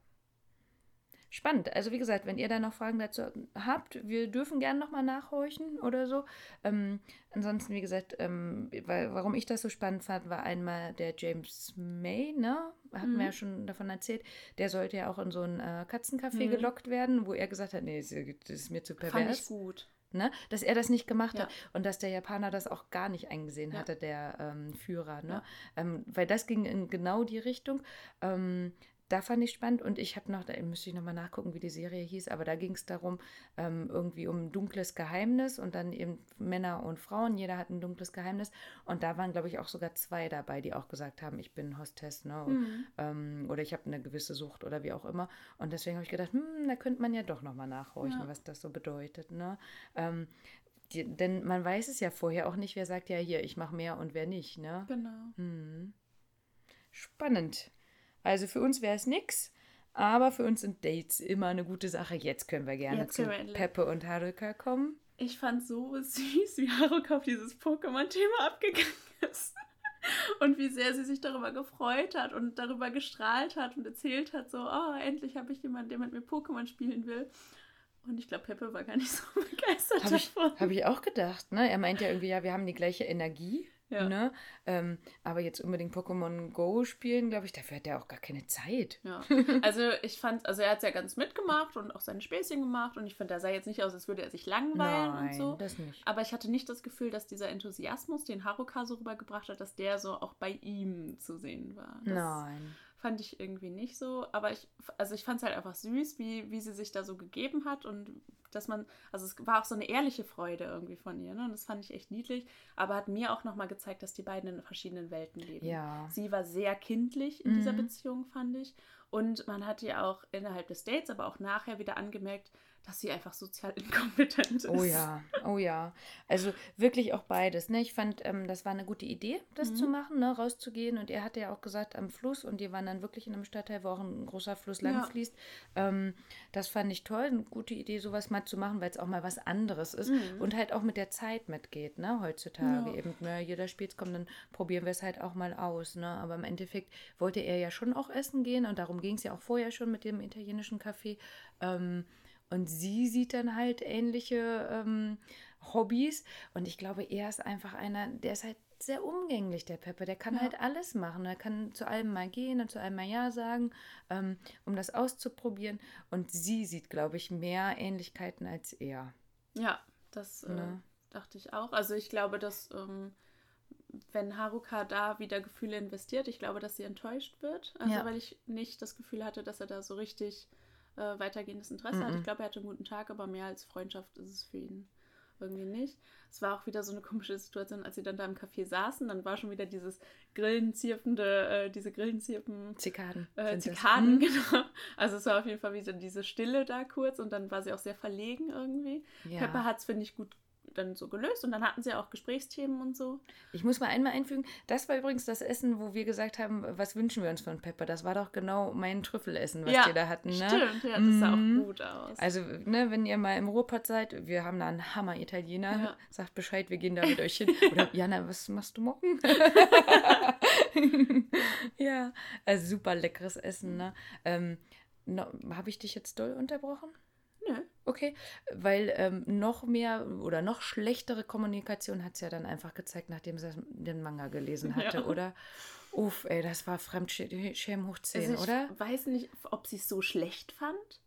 Spannend. Also wie gesagt, wenn ihr da noch Fragen dazu habt, wir dürfen gerne nochmal nachhorchen oder so. Ähm, ansonsten, wie gesagt, ähm, weil, warum ich das so spannend fand, war einmal der James May, ne? Hatten Mhm. wir ja schon davon erzählt. Der sollte ja auch in so ein äh, Katzencafé Mhm. gelockt werden, wo er gesagt hat, nee, das ist mir zu Fand ich pervers. gut. Ne? Dass er das nicht gemacht Ja. hat und dass der Japaner das auch gar nicht eingesehen Ja. hatte, der ähm, Führer. Ne? Ja. Ähm, weil das ging in genau die Richtung. Ähm, da fand ich spannend und ich habe noch, da müsste ich nochmal nachgucken, wie die Serie hieß, aber da ging es darum, ähm, irgendwie um ein dunkles Geheimnis und dann eben Männer und Frauen, jeder hat ein dunkles Geheimnis und da waren, glaube ich, auch sogar zwei dabei, die auch gesagt haben, ich bin Hostess, ne? Mhm. ähm, oder ich habe eine gewisse Sucht oder wie auch immer. Und deswegen habe ich gedacht, hm, da könnte man ja doch nochmal nachhorchen, Ja. was das so bedeutet. Ne? Ähm, die, denn man weiß es ja vorher auch nicht, wer sagt ja hier, ich mache mehr und wer nicht. Ne? Genau. Hm. Spannend. Also für uns wäre es nix, aber für uns sind Dates immer eine gute Sache. Jetzt können wir gerne zu wir. Peppe und Haruka kommen. Ich fand so süß, wie Haruka auf dieses Pokémon-Thema abgegangen ist. Und wie sehr sie sich darüber gefreut hat und darüber gestrahlt hat und erzählt hat, so, oh, endlich habe ich jemanden, der mit mir Pokémon spielen will. Und ich glaube, Peppe war gar nicht so begeistert Habe ich, davon. hab ich auch gedacht. Ne? Er meint ja irgendwie, ja, wir haben die gleiche Energie. Ja. Ne? Ähm, aber jetzt unbedingt Pokémon Go spielen, glaube ich, dafür hat er auch gar keine Zeit. Ja, also ich fand, also er hat es ja ganz mitgemacht und auch seine Späßchen gemacht und ich finde, er sah jetzt nicht aus, als würde er sich langweilen Nein, und so. das nicht. Aber ich hatte nicht das Gefühl, dass dieser Enthusiasmus, den Haruka so rübergebracht hat, dass der so auch bei ihm zu sehen war. Das Nein. fand ich irgendwie nicht so. Aber ich, also ich fand es halt einfach süß, wie, wie sie sich da so gegeben hat und dass man, also es war auch so eine ehrliche Freude irgendwie von ihr, ne? Und das fand ich echt niedlich. Aber hat mir auch nochmal gezeigt, dass die beiden in verschiedenen Welten leben. Ja. Sie war sehr kindlich in Mhm. dieser Beziehung, fand ich. Und man hat ihr auch innerhalb des Dates, aber auch nachher wieder angemerkt, dass sie einfach sozial inkompetent ist. Oh ja, oh ja. Also wirklich auch beides. Ne? Ich fand, ähm, das war eine gute Idee, das Mhm. zu machen, ne? rauszugehen. Und er hatte ja auch gesagt, am Fluss. Und die waren dann wirklich in einem Stadtteil, wo auch ein großer Fluss lang Ja. fließt. Ähm, das fand ich toll, eine gute Idee, sowas mal zu machen, weil es auch mal was anderes ist. Mhm. Und halt auch mit der Zeit mitgeht, ne? heutzutage. Ja. Eben, ne? jeder spielt kommt, dann probieren wir es halt auch mal aus. Ne? Aber im Endeffekt wollte er ja schon auch essen gehen. Und darum ging es ja auch vorher schon mit dem italienischen Café. Ähm, und sie sieht dann halt ähnliche ähm, Hobbys. Und ich glaube, er ist einfach einer, der ist halt sehr umgänglich, der Peppe. Der kann Ja. halt alles machen. Er kann zu allem mal gehen und zu allem mal Ja sagen, ähm, um das auszuprobieren. Und sie sieht, glaube ich, mehr Ähnlichkeiten als er. Ja, das äh, Ne? dachte ich auch. Also ich glaube, dass ähm, wenn Haruka da wieder Gefühle investiert, ich glaube, dass sie enttäuscht wird. Also Ja. weil ich nicht das Gefühl hatte, dass er da so richtig äh, weitergehendes Interesse hat. Mhm. Ich glaube, er hatte einen guten Tag, aber mehr als Freundschaft ist es für ihn irgendwie nicht. Es war auch wieder so eine komische Situation, als sie dann da im Café saßen, dann war schon wieder dieses grillenzirpende, äh, diese grillenzirpen Zikaden. äh, sind das. Zikaden, Hm? genau. Also es war auf jeden Fall wieder diese Stille da kurz und dann war sie auch sehr verlegen irgendwie. Ja. Pepper hat es, finde ich, gut dann so gelöst und dann hatten sie auch Gesprächsthemen und so. Ich muss mal einmal einfügen, das war übrigens das Essen, wo wir gesagt haben, was wünschen wir uns von Pepper. Das war doch genau mein Trüffelessen, was ja, wir da hatten. Ne? Stimmt, ja, das sah Mhm. auch gut aus. Also, ne, wenn ihr mal im Ruhrpott seid, wir haben da einen Hammer-Italiener. Ja. Sagt Bescheid, wir gehen da mit euch hin. Oder, Jana, was machst du morgen? ja, also super leckeres Essen, ne? Ähm, no, Habe ich dich jetzt doll unterbrochen? Okay, weil ähm, noch mehr oder noch schlechtere Kommunikation hat es ja dann einfach gezeigt, nachdem sie den Manga gelesen hatte, Ja. oder? Uff, ey, das war Fremdschämen hoch 10, Also ich oder? weiß nicht, ob sie es so schlecht fand.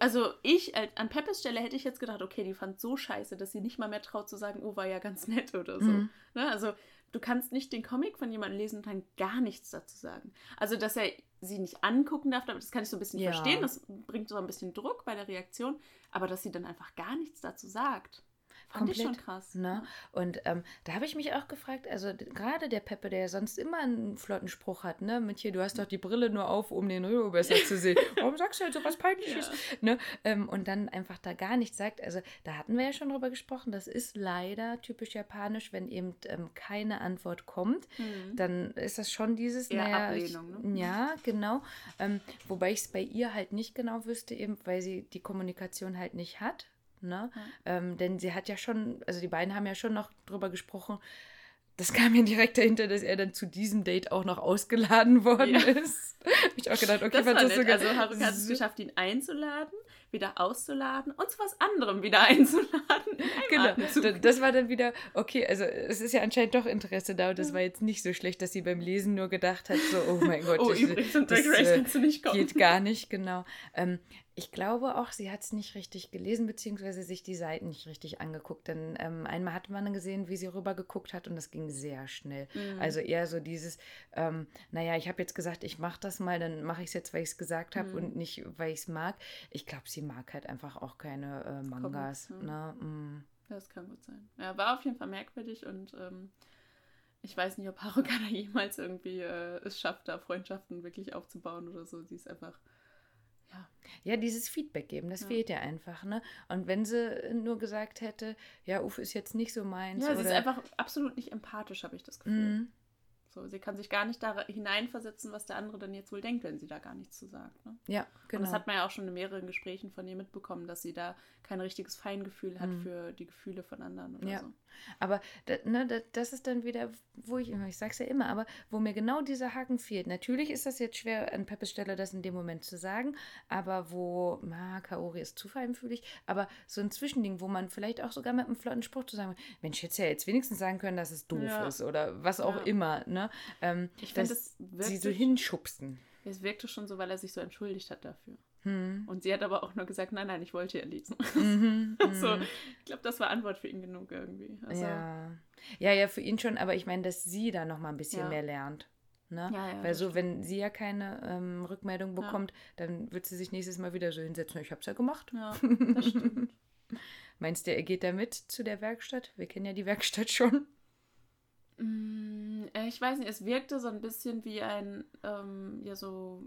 Also ich, äh, an Peppes Stelle hätte ich jetzt gedacht, okay, die fand so scheiße, dass sie nicht mal mehr traut zu sagen, oh, war ja ganz nett oder so. Mhm. Ne? Also du kannst nicht den Comic von jemandem lesen und dann gar nichts dazu sagen. Also dass er sie nicht angucken darf, das kann ich so ein bisschen Ja. verstehen, das bringt so ein bisschen Druck bei der Reaktion, aber dass sie dann einfach gar nichts dazu sagt, fand ich schon Komplett, krass. Ne? Und ähm, da habe ich mich auch gefragt, also gerade der Peppe, der ja sonst immer einen flotten Spruch hat, ne, mit hier, du hast doch die Brille nur auf, um den Röhre besser zu sehen. Warum sagst du halt so was Peinliches? Ne? Ähm, und dann einfach da gar nichts sagt. Also da hatten wir ja schon drüber gesprochen, das ist leider typisch japanisch, wenn eben ähm, keine Antwort kommt, Mhm. dann ist das schon dieses, Eher naja, Ablehnung, ich, ja, genau. Ähm, wobei ich es bei ihr halt nicht genau wüsste, eben weil sie die Kommunikation halt nicht hat. Ne? Ähm, denn sie hat ja schon, also die beiden haben ja schon noch drüber gesprochen. Das kam mir direkt dahinter, dass er dann zu diesem Date auch noch ausgeladen worden Ja. ist. Hab ich auch gedacht, okay, Das war das sogar. also Haruka hat es geschafft, ihn einzuladen, wieder auszuladen und zu was anderem wieder einzuladen. Genau, Atemzug. Das war dann wieder, okay, also es ist ja anscheinend doch Interesse da und das war jetzt nicht so schlecht, dass sie beim Lesen nur gedacht hat, so, oh mein Gott, Oh, das, übrigens, das, Race äh, geht gar nicht, genau. Ähm, ich glaube auch, sie hat es nicht richtig gelesen, beziehungsweise sich die Seiten nicht richtig angeguckt. Denn ähm, einmal hat man gesehen, wie sie rüber geguckt hat und das ging sehr schnell. Mhm. Also eher so dieses, ähm, naja, ich habe jetzt gesagt, ich mache das mal, dann mache ich es jetzt, weil ich es gesagt habe Mhm. und nicht, weil ich es mag. Ich glaube, sie mag halt einfach auch keine äh, Mangas. Ne? mm. Das kann gut sein. Ja, war auf jeden Fall merkwürdig und ähm, ich weiß nicht, ob Haruka da jemals irgendwie äh, es schafft, da Freundschaften wirklich aufzubauen oder so. Sie ist einfach, ja, Ja, dieses Feedback geben, das Ja. fehlt ja einfach, ne? Und wenn sie nur gesagt hätte, ja, Uff ist jetzt nicht so meins. ja sie oder, ist einfach absolut nicht empathisch, habe ich das Gefühl. Mhm. So, sie kann sich gar nicht da hineinversetzen, was der andere dann jetzt wohl denkt, wenn sie da gar nichts zu sagt. Ne? Ja, Und genau. das hat man ja auch schon in mehreren Gesprächen von ihr mitbekommen, dass sie da kein richtiges Feingefühl hat Mhm. für die Gefühle von anderen oder Ja. so. Aber da, ne, da, das ist dann wieder, wo ich, ich sag's ja immer, aber wo mir genau dieser Haken fehlt. Natürlich ist das jetzt schwer, an Peppes Stelle das in dem Moment zu sagen, aber wo, na, Kaori ist zu feinfühlig, aber so ein Zwischending, wo man vielleicht auch sogar mit einem flotten Spruch zu sagen, Mensch, hätte ja jetzt wenigstens sagen können, dass es doof Ja. ist oder was auch Ja. immer, ne? Ähm, Ich finde, wirkte, sie so hinschubsen. es wirkte schon so, weil er sich so entschuldigt hat dafür. Hm. Und sie hat aber auch nur gesagt, nein, nein, ich wollte ja lesen. Mhm, Also, mhm. ich glaube, das war Antwort für ihn genug irgendwie. Also, ja. ja, ja, für ihn schon, aber ich meine, dass sie da noch mal ein bisschen Ja. mehr lernt. Ne? Ja, ja, Weil so, wenn sie ja keine ähm, Rückmeldung Ja. bekommt, dann wird sie sich nächstes Mal wieder so hinsetzen. Ich habe es ja gemacht. Ja, das stimmt. Meinst du, er geht da mit zu der Werkstatt? Wir kennen ja die Werkstatt schon. Mm, äh, Ich weiß nicht, es wirkte so ein bisschen wie ein, ähm, ja, so,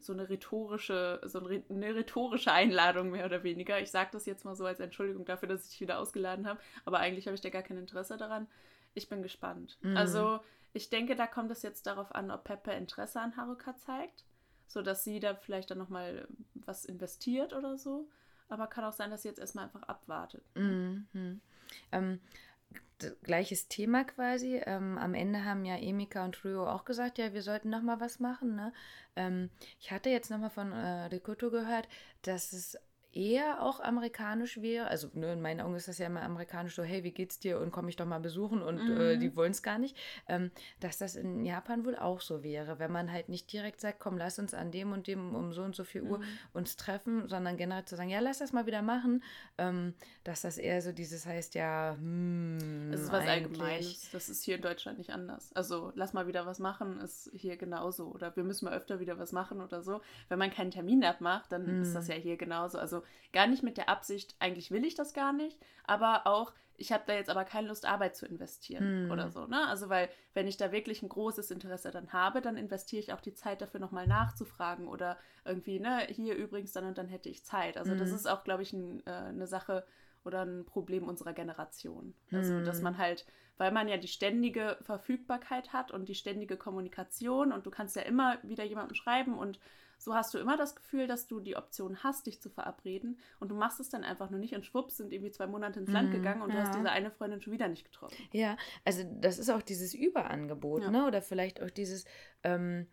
so eine rhetorische, so eine rhetorische Einladung mehr oder weniger. Ich sage das jetzt mal so als Entschuldigung dafür, dass ich dich wieder ausgeladen habe, aber eigentlich habe ich da gar kein Interesse daran. Ich bin gespannt. Mhm. Also, ich denke, da kommt es jetzt darauf an, ob Peppe Interesse an Haruka zeigt, sodass sie da vielleicht dann nochmal was investiert oder so. Aber kann auch sein, dass sie jetzt erstmal einfach abwartet. Mhm. Ähm, gleiches Thema quasi. Ähm, am Ende haben ja Emika und Ryo auch gesagt, ja, wir sollten noch mal was machen. Ne? Ähm, ich hatte jetzt noch mal von äh, Rikuto gehört, dass es eher auch amerikanisch wäre. Also ne, in meinen Augen ist das ja immer amerikanisch so, hey, wie geht's dir und komme ich doch mal besuchen und äh, Mhm. die wollen es gar nicht. Ähm, dass das in Japan wohl auch so wäre, wenn man halt nicht direkt sagt, komm, lass uns an dem und dem um so und so viel Uhr Mhm. uns treffen, sondern generell zu sagen, ja, lass das mal wieder machen, ähm, dass das eher so dieses heißt, ja, hm, Es ist was eigentlich- Allgemeines. Das ist hier in Deutschland nicht anders. Also lass mal wieder was machen, ist hier genauso. Oder wir müssen mal öfter wieder was machen oder so. Wenn man keinen Termin abmacht, dann Hm. ist das ja hier genauso. Also gar nicht mit der Absicht, eigentlich will ich das gar nicht, aber auch, ich habe da jetzt aber keine Lust, Arbeit zu investieren Hm. oder so. Ne? Also weil, wenn ich da wirklich ein großes Interesse dann habe, dann investiere ich auch die Zeit dafür nochmal nachzufragen oder irgendwie, ne, hier übrigens dann und dann hätte ich Zeit. Also das Hm. ist auch, glaube ich, ein, äh, eine Sache oder ein Problem unserer Generation. Also, Hm. dass man halt, weil man ja die ständige Verfügbarkeit hat und die ständige Kommunikation und du kannst ja immer wieder jemandem schreiben und so hast du immer das Gefühl, dass du die Option hast, dich zu verabreden und du machst es dann einfach nur nicht und schwupps sind irgendwie zwei Monate ins Land Mhm, gegangen und du hast ja. diese eine Freundin schon wieder nicht getroffen. Ja, also das ist auch dieses Überangebot, Ja. ne? Oder vielleicht auch dieses ähm,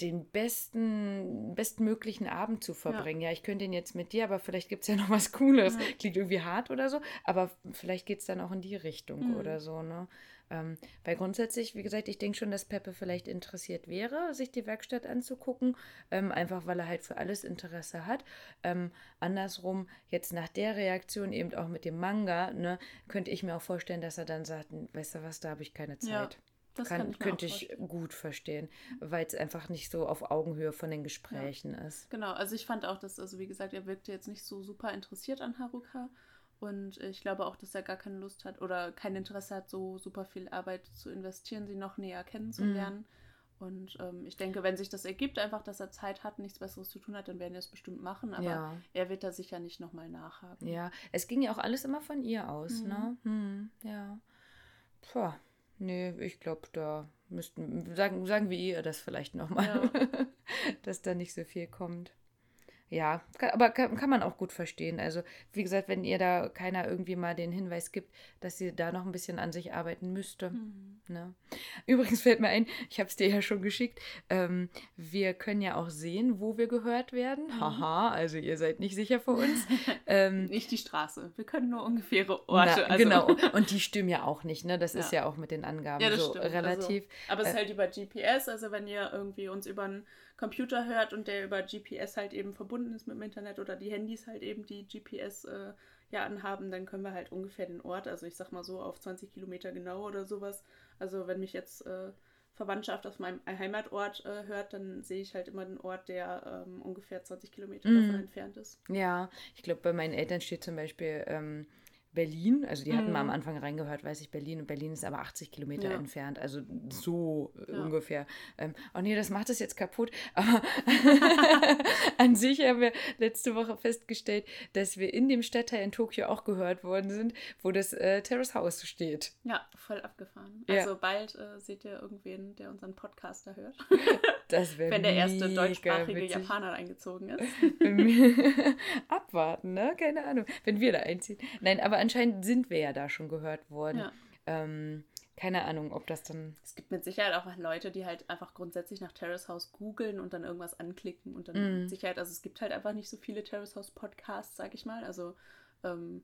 den besten, bestmöglichen Abend zu verbringen. Ja, ich könnte ihn jetzt mit dir, aber vielleicht gibt es ja noch was Cooles. Ja. Klingt irgendwie hart oder so, aber vielleicht geht es dann auch in die Richtung Mhm. oder so, ne? Ähm, weil grundsätzlich, wie gesagt, ich denke schon, dass Peppe vielleicht interessiert wäre, sich die Werkstatt anzugucken, ähm, einfach weil er halt für alles Interesse hat. Ähm, andersrum, jetzt nach der Reaktion eben auch mit dem Manga, ne, könnte ich mir auch vorstellen, dass er dann sagt, weißt du was, da habe ich keine Ja, Zeit. Das Kann, kann ich könnte ich gut verstehen, weil es einfach nicht so auf Augenhöhe von den Gesprächen ist. Genau, also ich fand auch, dass, also wie gesagt, er wirkte jetzt nicht so super interessiert an Haruka. Und ich glaube auch, dass er gar keine Lust hat oder kein Interesse hat, so super viel Arbeit zu investieren, sie noch näher kennenzulernen. Und ähm, ich denke, wenn sich das ergibt, einfach, dass er Zeit hat, nichts Besseres zu tun hat, dann werden wir es bestimmt machen. Aber Ja. er wird da sicher nicht nochmal nachhaken. Ja, es ging ja auch alles immer von ihr aus, Mhm. ne? Hm, ja. Puh, nee, ich glaube, da müssten, sagen, sagen wir ihr das vielleicht nochmal, Ja. dass da nicht so viel kommt. Ja, aber kann, kann man auch gut verstehen. Also, wie gesagt, wenn ihr da keiner irgendwie mal den Hinweis gibt, dass sie da noch ein bisschen an sich arbeiten müsste. Mhm. Ne? Übrigens fällt mir ein, ich habe es dir ja schon geschickt, ähm, wir können ja auch sehen, wo wir gehört werden. Mhm. Haha, also ihr seid nicht sicher vor uns. ähm, Nicht die Straße. Wir können nur ungefähre Orte. na, also- Genau, und die stimmen ja auch nicht, ne? Das ist Ja. ja auch mit den Angaben Ja, das so stimmt. relativ. Also, aber es ist äh, halt über GPS, also wenn ihr irgendwie uns über einen Computer hört und der über GPS halt eben verbunden ist mit dem Internet oder die Handys halt eben die GPS äh, ja anhaben, dann können wir halt ungefähr den Ort, also ich sag mal so auf 20 Kilometer genau oder sowas. Also wenn mich jetzt äh, Verwandtschaft aus meinem Heimatort äh, hört, dann sehe ich halt immer den Ort, der ähm, ungefähr 20 Kilometer Mhm. davon entfernt ist. Ja, ich glaube, bei meinen Eltern steht zum Beispiel ähm, Berlin. Also die hatten mal am Mhm. Anfang reingehört, weiß ich, Berlin. Und Berlin ist aber 80 Kilometer Ja. entfernt. Also so äh, Ja. ungefähr. Ähm, oh nee, das macht es jetzt kaputt. Aber an sich haben wir letzte Woche festgestellt, dass wir in dem Stadtteil in Tokio auch gehört worden sind, wo das äh, Terrace House steht. Ja, voll abgefahren. Ja. Also bald äh, seht ihr irgendwen, der unseren Podcast da hört. Das wäre wenn der erste deutschsprachige witzig. Japaner eingezogen ist. Abwarten, ne? Keine Ahnung. Wenn wir da einziehen. Nein, aber anscheinend sind wir ja da schon gehört worden. Ja. Ähm, keine Ahnung, ob das dann. Es gibt mit Sicherheit auch Leute, die halt einfach grundsätzlich nach Terrace House googeln und dann irgendwas anklicken und dann Mm. mit Sicherheit, also es gibt halt einfach nicht so viele Terrace House Podcasts, sag ich mal. Also, ähm,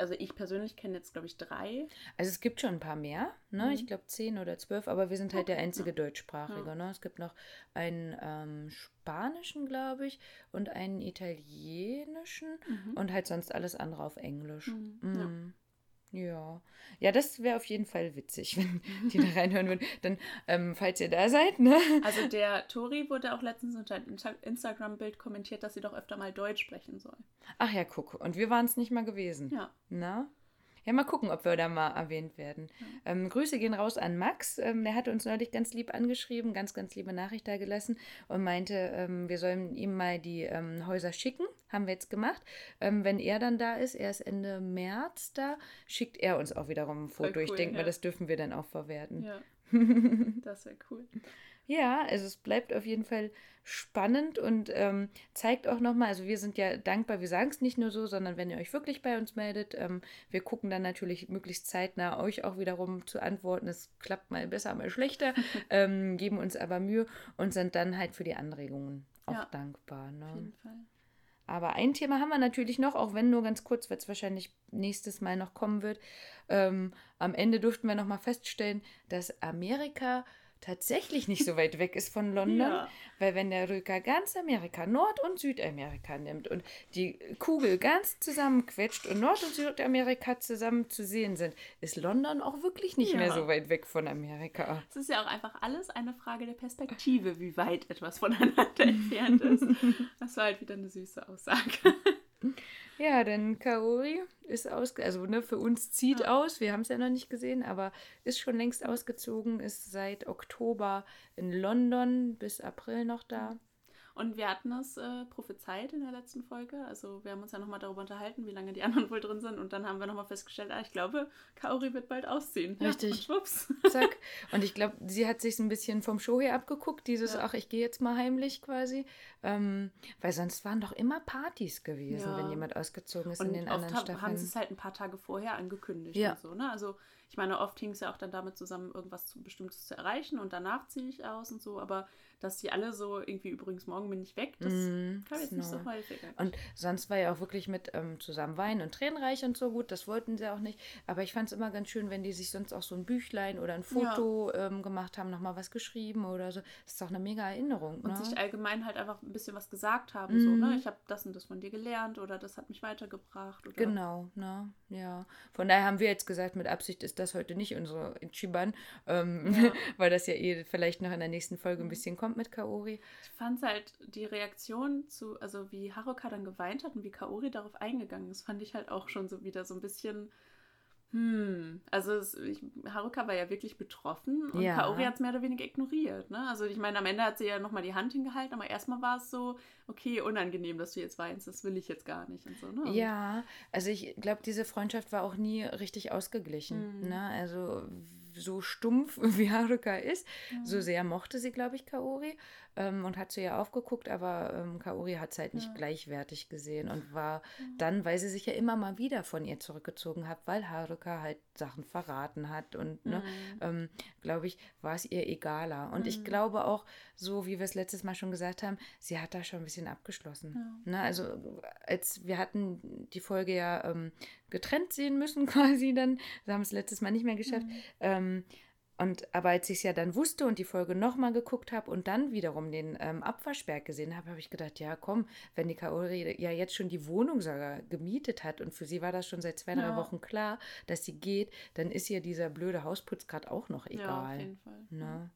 also ich persönlich kenne jetzt, glaube ich, drei. Also es gibt schon ein paar mehr, ne? Mhm. Ich glaube zehn oder zwölf, aber wir sind halt der Okay, einzige ja. deutschsprachige, Ja. ne? Es gibt noch einen ähm, spanischen, glaube ich, und einen italienischen und halt sonst alles andere auf Englisch. Mhm, ja. Ja. Ja, das wäre auf jeden Fall witzig, wenn die da reinhören würden. Dann, ähm, falls ihr da seid, ne? Also der Tori wurde auch letztens unter ein Instagram-Bild kommentiert, dass sie doch öfter mal Deutsch sprechen soll. Ach ja, guck. Und wir waren es nicht mal gewesen. Ja. Na? Ja, mal gucken, ob wir da mal erwähnt werden. Ja. Ähm, Grüße gehen raus an Max. Ähm, der hatte uns neulich ganz lieb angeschrieben, ganz, ganz liebe Nachricht da gelassen und meinte, ähm, wir sollen ihm mal die ähm, Häuser schicken. Haben wir jetzt gemacht. Ähm, wenn er dann da ist, er ist Ende März da, schickt er uns auch wiederum ein Foto. Cool, ich denke ja. mal, das dürfen wir dann auch verwerten. Ja. das wäre cool. Ja, also es bleibt auf jeden Fall spannend und ähm, zeigt auch nochmal, also wir sind ja dankbar, wir sagen es nicht nur so, sondern wenn ihr euch wirklich bei uns meldet, ähm, wir gucken dann natürlich möglichst zeitnah euch auch wiederum zu antworten. Es klappt mal besser, mal schlechter, ähm, geben uns aber Mühe und sind dann halt für die Anregungen auch ja, dankbar. Ne? Auf jeden Fall. Aber ein Thema haben wir natürlich noch, auch wenn nur ganz kurz, weil es wahrscheinlich nächstes Mal noch kommen wird. Ähm, am Ende durften wir nochmal feststellen, dass Amerika tatsächlich nicht so weit weg ist von London, ja. weil wenn der Röker ganz Amerika, Nord- und Südamerika nimmt und die Kugel ganz zusammenquetscht und Nord- und Südamerika zusammen zu sehen sind, ist London auch wirklich nicht ja. mehr so weit weg von Amerika. Es ist ja auch einfach alles eine Frage der Perspektive, wie weit etwas voneinander entfernt ist. Das war halt wieder eine süße Aussage. Ja, denn Kaori ist aus, also ne, für uns zieht ja. aus, wir haben es ja noch nicht gesehen, aber ist schon längst ausgezogen, ist seit Oktober in London bis April noch da. Und wir hatten es äh, prophezeit in der letzten Folge. Also wir haben uns ja nochmal darüber unterhalten, wie lange die anderen wohl drin sind. Und dann haben wir nochmal festgestellt, ah, ich glaube, Kaori wird bald ausziehen. Richtig. Ja, und schwupps. Zack. Und ich glaube, sie hat sich ein bisschen vom Show her abgeguckt, dieses, ja. ach, ich gehe jetzt mal heimlich quasi. Ähm, weil sonst waren doch immer Partys gewesen, ja. wenn jemand ausgezogen ist und in den anderen Staffeln. Und haben sie es halt ein paar Tage vorher angekündigt ja. und so, ne? Also ich meine, oft hing es ja auch dann damit zusammen, irgendwas zu, Bestimmtes zu erreichen und danach ziehe ich aus und so, aber dass die alle so irgendwie übrigens morgen bin ich weg, das mm, kam jetzt nicht so häufig. Und sonst war ja auch wirklich mit ähm, zusammen weinen und tränenreich und so gut, das wollten sie auch nicht. Aber ich fand es immer ganz schön, wenn die sich sonst auch so ein Büchlein oder ein Foto ja. ähm, gemacht haben, nochmal was geschrieben oder so. Das ist doch eine mega Erinnerung. Und ne? sich allgemein halt einfach ein bisschen was gesagt haben, mm. so, ne? Mhm. Ich habe das und das von dir gelernt oder das hat mich weitergebracht. Oder genau, ne? Ja. Von daher haben wir jetzt gesagt, mit Absicht ist das heute nicht unsere Ichiban, ähm, ja. weil das ja eh vielleicht noch in der nächsten Folge ein mhm. bisschen kommt mit Kaori. Ich fand halt die Reaktion zu, also wie Haruka dann geweint hat und wie Kaori darauf eingegangen ist, fand ich halt auch schon so wieder so ein bisschen hm, also es, ich, Haruka war ja wirklich betroffen und ja. Kaori hat es mehr oder weniger ignoriert. Ne? Also ich meine, am Ende hat sie ja nochmal die Hand hingehalten, aber erstmal war es so, okay, unangenehm, dass du jetzt weinst, das will ich jetzt gar nicht und so. Ne? Ja, also ich glaube, diese Freundschaft war auch nie richtig ausgeglichen. Mhm. Ne? Also so stumpf wie Haruka ist, mhm. so sehr mochte sie, glaube ich, Kaori ähm, und hat zu ihr aufgeguckt, aber ähm, Kaori hat es halt nicht ja. gleichwertig gesehen und war mhm. dann, weil sie sich ja immer mal wieder von ihr zurückgezogen hat, weil Haruka halt Sachen verraten hat und, ne, mhm. ähm, glaube ich, war es ihr egaler. Und mhm. ich glaube auch, so wie wir es letztes Mal schon gesagt haben, sie hat da schon ein bisschen abgeschlossen. Ja. Ne? Also als wir hatten die Folge ja ähm, getrennt sehen müssen quasi dann, wir haben es letztes Mal nicht mehr geschafft, mhm. Und aber als ich es ja dann wusste und die Folge nochmal geguckt habe und dann wiederum den ähm, Abwaschberg gesehen habe, habe ich gedacht, ja komm, wenn die Kaori ja jetzt schon die Wohnung sogar gemietet hat und für sie war das schon seit zwei, drei ja. Wochen klar, dass sie geht, dann ist ihr dieser blöde Hausputz gerade auch noch egal. Ja, auf jeden Fall. Ne?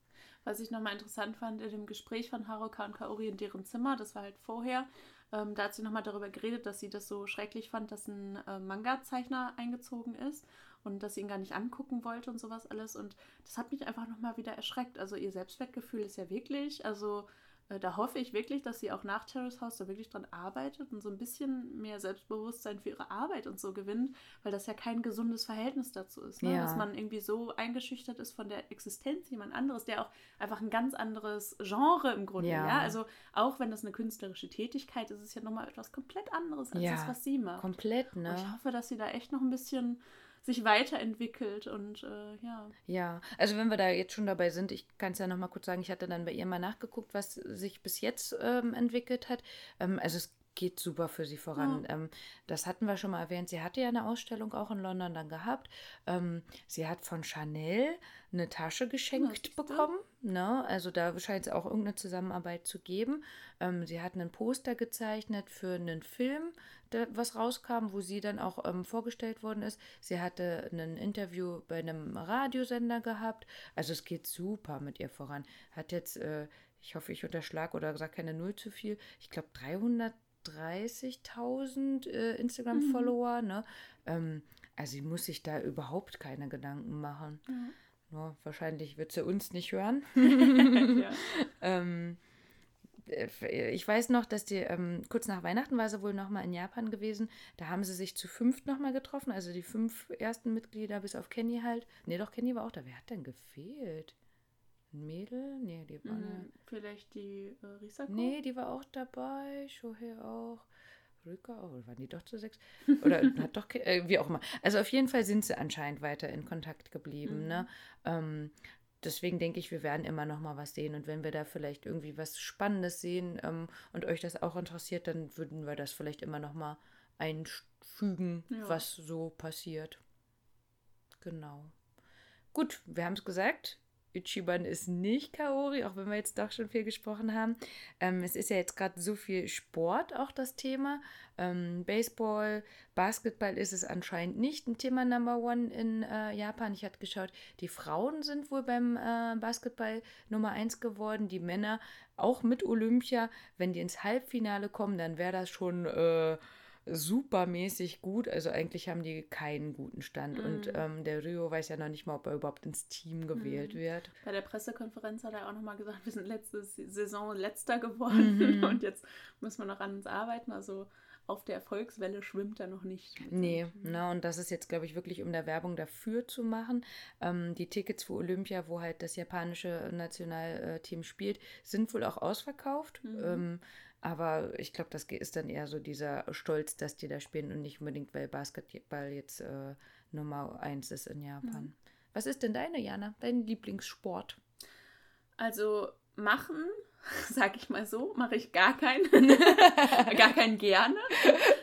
Was ich nochmal interessant fand in dem Gespräch von Haruka und Kaori in deren Zimmer, das war halt vorher, ähm, da hat sie nochmal darüber geredet, dass sie das so schrecklich fand, dass ein äh, Manga-Zeichner eingezogen ist und dass sie ihn gar nicht angucken wollte und sowas alles. Und das hat mich einfach nochmal wieder erschreckt. Also ihr Selbstwertgefühl ist ja wirklich, also äh, da hoffe ich wirklich, dass sie auch nach Terrace House da wirklich dran arbeitet und so ein bisschen mehr Selbstbewusstsein für ihre Arbeit und so gewinnt, weil das ja kein gesundes Verhältnis dazu ist. Ne? Ja. Dass man irgendwie so eingeschüchtert ist von der Existenz jemand anderes, der auch einfach ein ganz anderes Genre im Grunde, ja. ja? Also auch wenn das eine künstlerische Tätigkeit ist, ist es ja nochmal etwas komplett anderes als ja. das, was sie macht. Komplett, ne? Und ich hoffe, dass sie da echt noch ein bisschen sich weiterentwickelt und äh, ja. Ja, also wenn wir da jetzt schon dabei sind, ich kann es ja nochmal kurz sagen, ich hatte dann bei ihr mal nachgeguckt, was sich bis jetzt ähm, entwickelt hat. Ähm, also es geht super für sie voran. Ja. Ähm, das hatten wir schon mal erwähnt. Sie hatte ja eine Ausstellung auch in London dann gehabt. Ähm, sie hat von Chanel eine Tasche geschenkt bekommen. Ne? Also da scheint es auch irgendeine Zusammenarbeit zu geben. Ähm, sie hat einen Poster gezeichnet für einen Film, was rauskam, wo sie dann auch vorgestellt worden ist. Sie hatte ein Interview bei einem Radiosender gehabt. Also es geht super mit ihr voran. Hat jetzt, äh, ich hoffe, ich unterschlag oder sage keine Null zu viel, ich glaube 330.000 äh, Instagram-Follower. Mhm. Ne? Ähm, also sie muss sich da überhaupt keine Gedanken machen. Mhm. Ja, wahrscheinlich wird sie uns nicht hören. ja. ähm, äh, ich weiß noch, dass die ähm, kurz nach Weihnachten war sie wohl nochmal in Japan gewesen. Da haben sie sich zu fünft nochmal getroffen, also die fünf ersten Mitglieder bis auf Kenny halt. Nee, doch, Kenny war auch da. Wer hat denn gefehlt? Ein Mädel? Nee, die war. Mhm, vielleicht die äh, Risako? Nee, die war auch dabei. Shohei auch. Rücker, oh, waren die doch zu sechs? Oder hat doch, äh, wie auch immer. Also auf jeden Fall sind sie anscheinend weiter in Kontakt geblieben. Mhm. Ne? Ähm, deswegen denke ich, wir werden immer noch mal was sehen. Und wenn wir da vielleicht irgendwie was Spannendes sehen ähm, und euch das auch interessiert, dann würden wir das vielleicht immer noch mal einfügen, ja. was so passiert. Genau. Gut, wir haben es gesagt. Ichiban ist nicht Kaori, auch wenn wir jetzt doch schon viel gesprochen haben. Ähm, es ist ja jetzt gerade so viel Sport auch das Thema. Ähm, Baseball, Basketball ist es anscheinend nicht ein Thema Number One in äh, Japan. Ich hatte geschaut, die Frauen sind wohl beim äh, Basketball Nummer eins geworden, die Männer auch mit Olympia. Wenn die ins Halbfinale kommen, dann wäre das schon. Äh, supermäßig gut. Also eigentlich haben die keinen guten Stand. Mhm. Und ähm, der Rio weiß ja noch nicht mal, ob er überhaupt ins Team gewählt mhm. wird. Bei der Pressekonferenz hat er auch nochmal gesagt, wir sind letzte Saison letzter geworden mhm. und jetzt müssen wir noch an uns arbeiten. Also auf der Erfolgswelle schwimmt er noch nicht. Nee, na, und das ist jetzt, glaube ich, wirklich um der Werbung dafür zu machen. Ähm, die Tickets für Olympia, wo halt das japanische Nationalteam spielt, sind wohl auch ausverkauft. Mhm. Ähm, aber ich glaube, das ist dann eher so dieser Stolz, dass die da spielen und nicht unbedingt, weil Basketball jetzt äh, Nummer eins ist in Japan. Mhm. Was ist denn deine, Jana? Dein Lieblingssport? Also machen sag ich mal so, mache ich gar keinen. gar keinen gerne.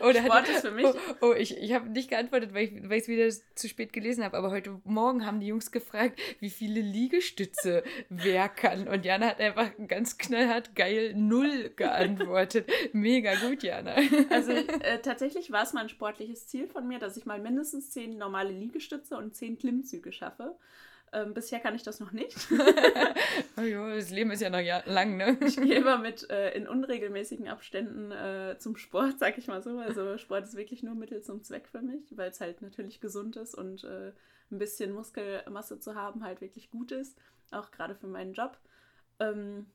Oder Sport ist für mich. Oh, oh ich, ich habe nicht geantwortet, weil ich es wieder zu spät gelesen habe. Aber heute Morgen haben die Jungs gefragt, wie viele Liegestütze wer kann. Und Jana hat einfach ganz knallhart geil null geantwortet. Mega gut, Jana. Also äh, tatsächlich war es mal ein sportliches Ziel von mir, dass ich mal mindestens zehn normale Liegestütze und zehn Klimmzüge schaffe. Ähm, bisher kann ich das noch nicht. oh jo, das Leben ist ja noch lang, ne? Ich gehe immer mit äh, in unregelmäßigen Abständen äh, zum Sport, sag ich mal so. Also Sport ist wirklich nur Mittel zum Zweck für mich, weil es halt natürlich gesund ist und äh, ein bisschen Muskelmasse zu haben halt wirklich gut ist, auch gerade für meinen Job. Ähm,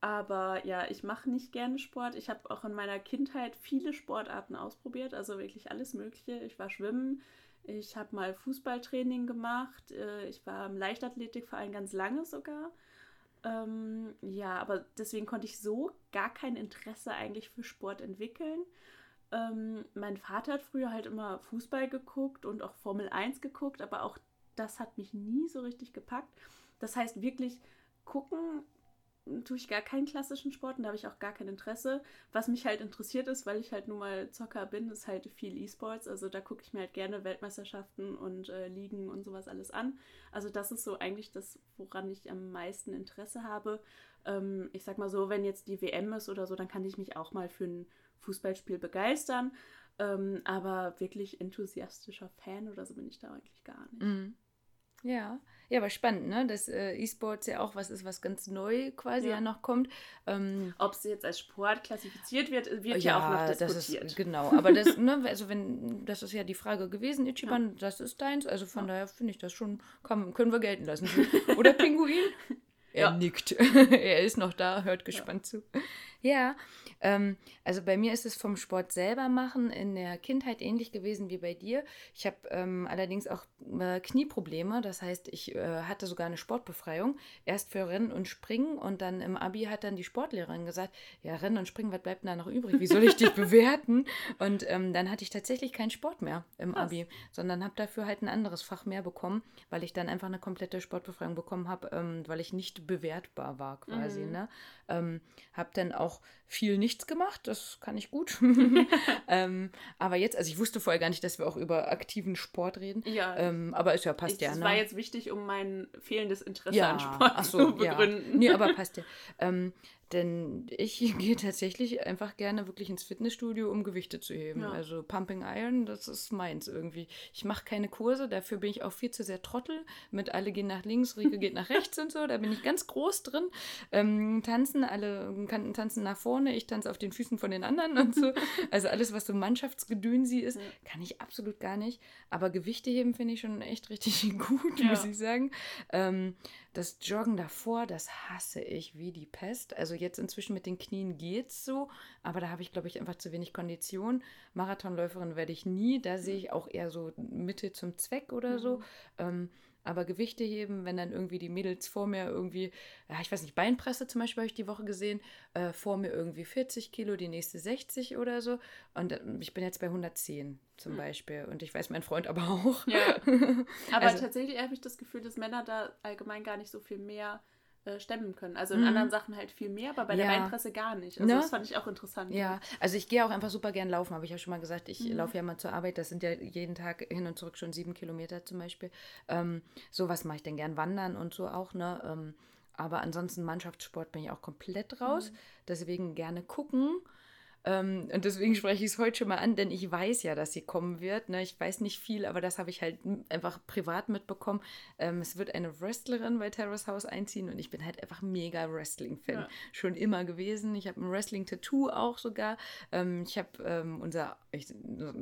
aber ja, ich mache nicht gerne Sport. Ich habe auch in meiner Kindheit viele Sportarten ausprobiert, also wirklich alles Mögliche. Ich war schwimmen, ich habe mal Fußballtraining gemacht. Äh, ich war im Leichtathletikverein ganz lange sogar. Ähm, ja, aber deswegen konnte ich so gar kein Interesse eigentlich für Sport entwickeln. Ähm, mein Vater hat früher halt immer Fußball geguckt und auch Formel 1 geguckt, aber auch das hat mich nie so richtig gepackt. Das heißt, wirklich gucken tue ich gar keinen klassischen Sport und da habe ich auch gar kein Interesse. Was mich halt interessiert ist, weil ich halt nun mal Zocker bin, ist halt viel E-Sports. Also da gucke ich mir halt gerne Weltmeisterschaften und äh, Ligen und sowas alles an. Also das ist so eigentlich das, woran ich am meisten Interesse habe. Ähm, ich sag mal so, wenn jetzt die WM ist oder so, dann kann ich mich auch mal für ein Fußballspiel begeistern. Ähm, aber wirklich enthusiastischer Fan oder so bin ich da eigentlich gar nicht. Mhm. Ja, ja, aber spannend, ne? Dass äh, E-Sports ja auch was ist, was ganz neu quasi ja, ja noch kommt. Ähm, Ob es jetzt als Sport klassifiziert wird, wird ja, ja auch noch diskutiert. Das ist, genau, aber das, ne, also wenn, das ist ja die Frage gewesen, Ichiban, ja. das ist deins, also von daher finde ich das schon, kann, können wir gelten lassen. Oder Pinguin? Er nickt. er ist noch da, hört gespannt zu. Ja, ähm, also bei mir ist es vom Sport selber machen in der Kindheit ähnlich gewesen wie bei dir. Ich habe ähm, allerdings auch äh, Knieprobleme. Das heißt, ich äh, hatte sogar eine Sportbefreiung. Erst für Rennen und Springen und dann im Abi hat dann die Sportlehrerin gesagt, ja, Rennen und Springen, was bleibt denn da noch übrig? Wie soll ich dich bewerten? Und ähm, dann hatte ich tatsächlich keinen Sport mehr im Krass. Abi, sondern habe dafür halt ein anderes Fach mehr bekommen, weil ich dann einfach eine komplette Sportbefreiung bekommen habe, ähm, weil ich nicht bewertbar war quasi. Mhm. Ne? Ähm, habe dann auch auch viel nichts gemacht, das kann ich gut. ähm, aber jetzt, also ich wusste vorher gar nicht, dass wir auch über aktiven Sport reden. Ja. Ähm, aber es ja passt Ich, ja. das ne? war jetzt wichtig, um mein fehlendes Interesse ja, an Sport so, zu begründen. Ja. Nee, aber passt ja. Ähm, denn ich gehe tatsächlich einfach gerne wirklich ins Fitnessstudio, um Gewichte zu heben. Ja. Also Pumping Iron, das ist meins irgendwie. Ich mache keine Kurse, dafür bin ich auch viel zu sehr Trottel. Mit alle gehen nach links, Rieke geht nach rechts und so. Da bin ich ganz groß drin. Ähm, tanzen, alle kann, tanzen nach vorne, ich tanze auf den Füßen von den anderen und so. Also alles, was so Mannschaftsgedönsi ist, Ja. kann ich absolut gar nicht. Aber Gewichte heben finde ich schon echt richtig gut, Ja. muss ich sagen. Ähm, das Joggen davor, das hasse ich wie die Pest. Also jetzt inzwischen mit den Knien geht's so, aber da habe ich, glaube ich, einfach zu wenig Kondition. Marathonläuferin werde ich nie. Da sehe ich auch eher so Mitte zum Zweck oder so. Ähm, aber Gewichte heben, wenn dann irgendwie die Mädels vor mir irgendwie, ja, ich weiß nicht, Beinpresse zum Beispiel habe ich die Woche gesehen, äh, vor mir irgendwie 40 Kilo, die nächste 60 oder so. Und ich bin jetzt bei 110 zum Beispiel. Und ich weiß, mein Freund aber auch. Ja. Aber Also- tatsächlich habe ich das Gefühl, dass Männer da allgemein gar nicht so viel mehr äh, stemmen können. Also in Mhm. anderen Sachen halt viel mehr, aber bei der Ja. Beinpresse gar nicht. Also Ne? das fand ich auch interessant. Ja, also ich gehe auch einfach super gern laufen, habe ich ja schon mal gesagt. Ich Mhm. laufe ja mal zur Arbeit, das sind ja jeden Tag hin und zurück schon sieben Kilometer zum Beispiel. Ähm, sowas mache ich dann gern wandern und so auch, ne? Ähm, aber ansonsten Mannschaftssport bin ich auch komplett raus. Deswegen gerne gucken. Ähm, und deswegen spreche ich es heute schon mal an, denn ich weiß ja, dass sie kommen wird. Ne? Ich weiß nicht viel, aber das habe ich halt einfach privat mitbekommen. Ähm, es wird eine Wrestlerin bei Terrace House einziehen und ich bin halt einfach mega Wrestling-Fan. Ja. Schon immer gewesen. Ich habe ein Wrestling-Tattoo auch sogar. Ähm, ich habe ähm, unser, ich,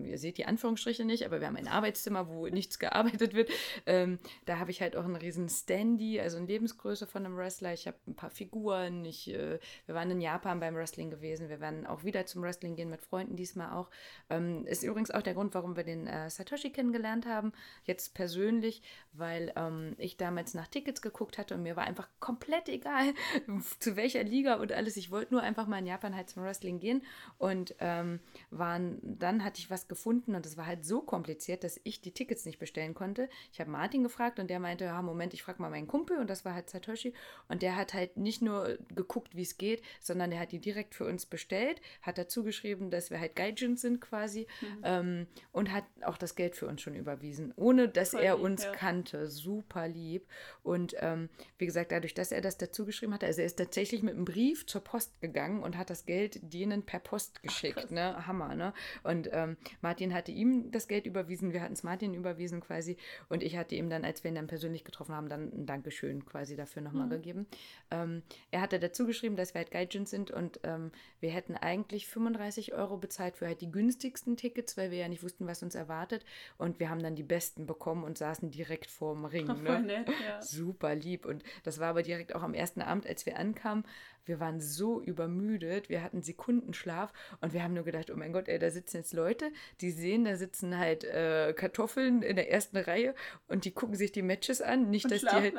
ihr seht die Anführungsstriche nicht, aber wir haben ein Arbeitszimmer, wo nichts gearbeitet wird. Ähm, da habe ich halt auch einen riesen Standy, also eine Lebensgröße von einem Wrestler. Ich habe ein paar Figuren. Ich, äh, wir waren in Japan beim Wrestling gewesen. Wir werden auch wieder zum Wrestling gehen mit Freunden diesmal auch. Ähm, ist übrigens auch der Grund, warum wir den äh, Satoshi kennengelernt haben. Jetzt persönlich, weil ähm, ich damals nach Tickets geguckt hatte und mir war einfach komplett egal, zu welcher Liga und alles. Ich wollte nur einfach mal in Japan halt zum Wrestling gehen und ähm, waren, dann hatte ich was gefunden und es war halt so kompliziert, dass ich die Tickets nicht bestellen konnte. Ich habe Martin gefragt und der meinte, ja, Moment, ich frage mal meinen Kumpel und das war halt Satoshi und der hat halt nicht nur geguckt, wie es geht, sondern der hat die direkt für uns bestellt, hat dazu geschrieben, dass wir halt Gaijins sind quasi ähm, und hat auch das Geld für uns schon überwiesen, ohne dass Voll er lieb, uns ja. kannte. Super lieb. Und ähm, wie gesagt, dadurch, dass er das dazu geschrieben hatte, also er ist tatsächlich mit einem Brief zur Post gegangen und hat das Geld denen per Post geschickt. krass. ne? Hammer, ne? Und ähm, Martin hatte ihm das Geld überwiesen, wir hatten es Martin überwiesen quasi und ich hatte ihm dann, als wir ihn dann persönlich getroffen haben, dann ein Dankeschön quasi dafür nochmal gegeben. Ähm, er hatte dazu geschrieben, dass wir halt Gaijins sind und ähm, wir hätten eigentlich 35 Euro bezahlt für halt die günstigsten Tickets, weil wir ja nicht wussten, was uns erwartet. Und wir haben dann die besten bekommen und saßen direkt vorm Ring. Voll Ne? nett, ja. Super lieb. Und das war aber direkt auch am ersten Abend, als wir ankamen. Wir waren so übermüdet, wir hatten Sekundenschlaf und wir haben nur gedacht, oh mein Gott, ey, da sitzen jetzt Leute, die sehen, da sitzen halt äh, Kartoffeln in der ersten Reihe und die gucken sich die Matches an. Nicht, Und dass die halt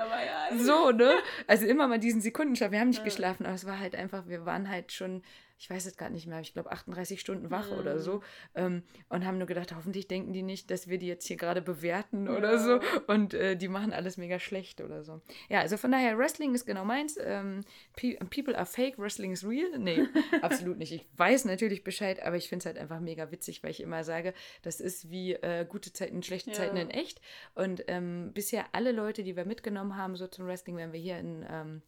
so, ne? Also immer mal diesen Sekundenschlaf. Wir haben nicht Ja. geschlafen, aber es war halt einfach, wir waren halt schon, ich weiß es gar nicht mehr, ich glaube 38 Stunden wach oder so ähm, und haben nur gedacht, hoffentlich denken die nicht, dass wir die jetzt hier gerade bewerten oder Ja. so und äh, die machen alles mega schlecht oder so. Ja, also von daher, Wrestling ist genau meins. Ähm, Pe People are fake, Wrestling is real. Nee, absolut nicht. Ich weiß natürlich Bescheid, aber ich finde es halt einfach mega witzig, weil ich immer sage, das ist wie äh, gute Zeiten, schlechte Ja. Zeiten in echt. Und ähm, bisher alle Leute, die wir mitgenommen haben, so zum Wrestling, wenn wir hier in ähm,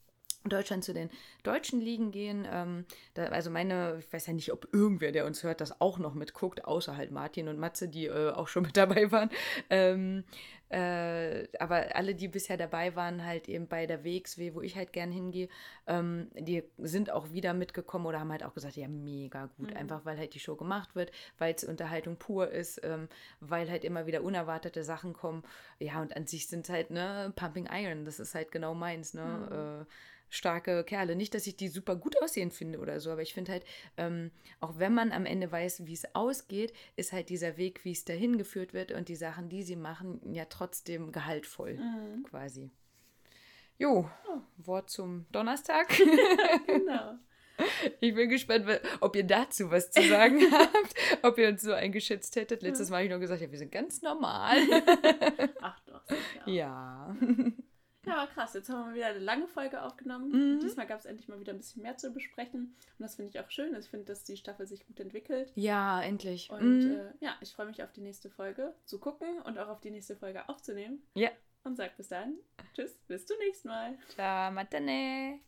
Deutschland zu den deutschen Ligen gehen. Ähm, da, also meine, ich weiß ja nicht, ob irgendwer, der uns hört, das auch noch mitguckt, außer halt Martin und Matze, die äh, auch schon mit dabei waren. Ähm, äh, aber alle, die bisher dabei waren, halt eben bei der WXW, wo ich halt gern hingehe, ähm, die sind auch wieder mitgekommen oder haben halt auch gesagt, ja, mega gut. Mhm. Einfach weil halt die Show gemacht wird, weil es Unterhaltung pur ist, ähm, weil halt immer wieder unerwartete Sachen kommen. Ja, und an sich sind halt, ne, Pumping Iron, das ist halt genau meins, ne? Äh, starke Kerle. Nicht, dass ich die super gut aussehen finde oder so, aber ich finde halt, ähm, auch wenn man am Ende weiß, wie es ausgeht, ist halt dieser Weg, wie es dahin geführt wird und die Sachen, die sie machen, ja trotzdem gehaltvoll Mhm. quasi. Jo, Wort zum Donnerstag. Genau. Ich bin gespannt, ob ihr dazu was zu sagen habt, ob ihr uns so eingeschätzt hättet. Letztes Mal habe ich noch gesagt, ja, wir sind ganz normal. Ach doch, sicher. ja. Ja, aber krass. Jetzt haben wir wieder eine lange Folge aufgenommen. Mhm. Diesmal gab es endlich mal wieder ein bisschen mehr zu besprechen. Und das finde ich auch schön. Ich finde, dass die Staffel sich gut entwickelt. Ja, endlich. Und Mhm. äh, ja, ich freue mich auf die nächste Folge zu gucken und auch auf die nächste Folge aufzunehmen. Ja. Und sag bis dann. Tschüss, bis zum nächsten Mal. Ciao, matane.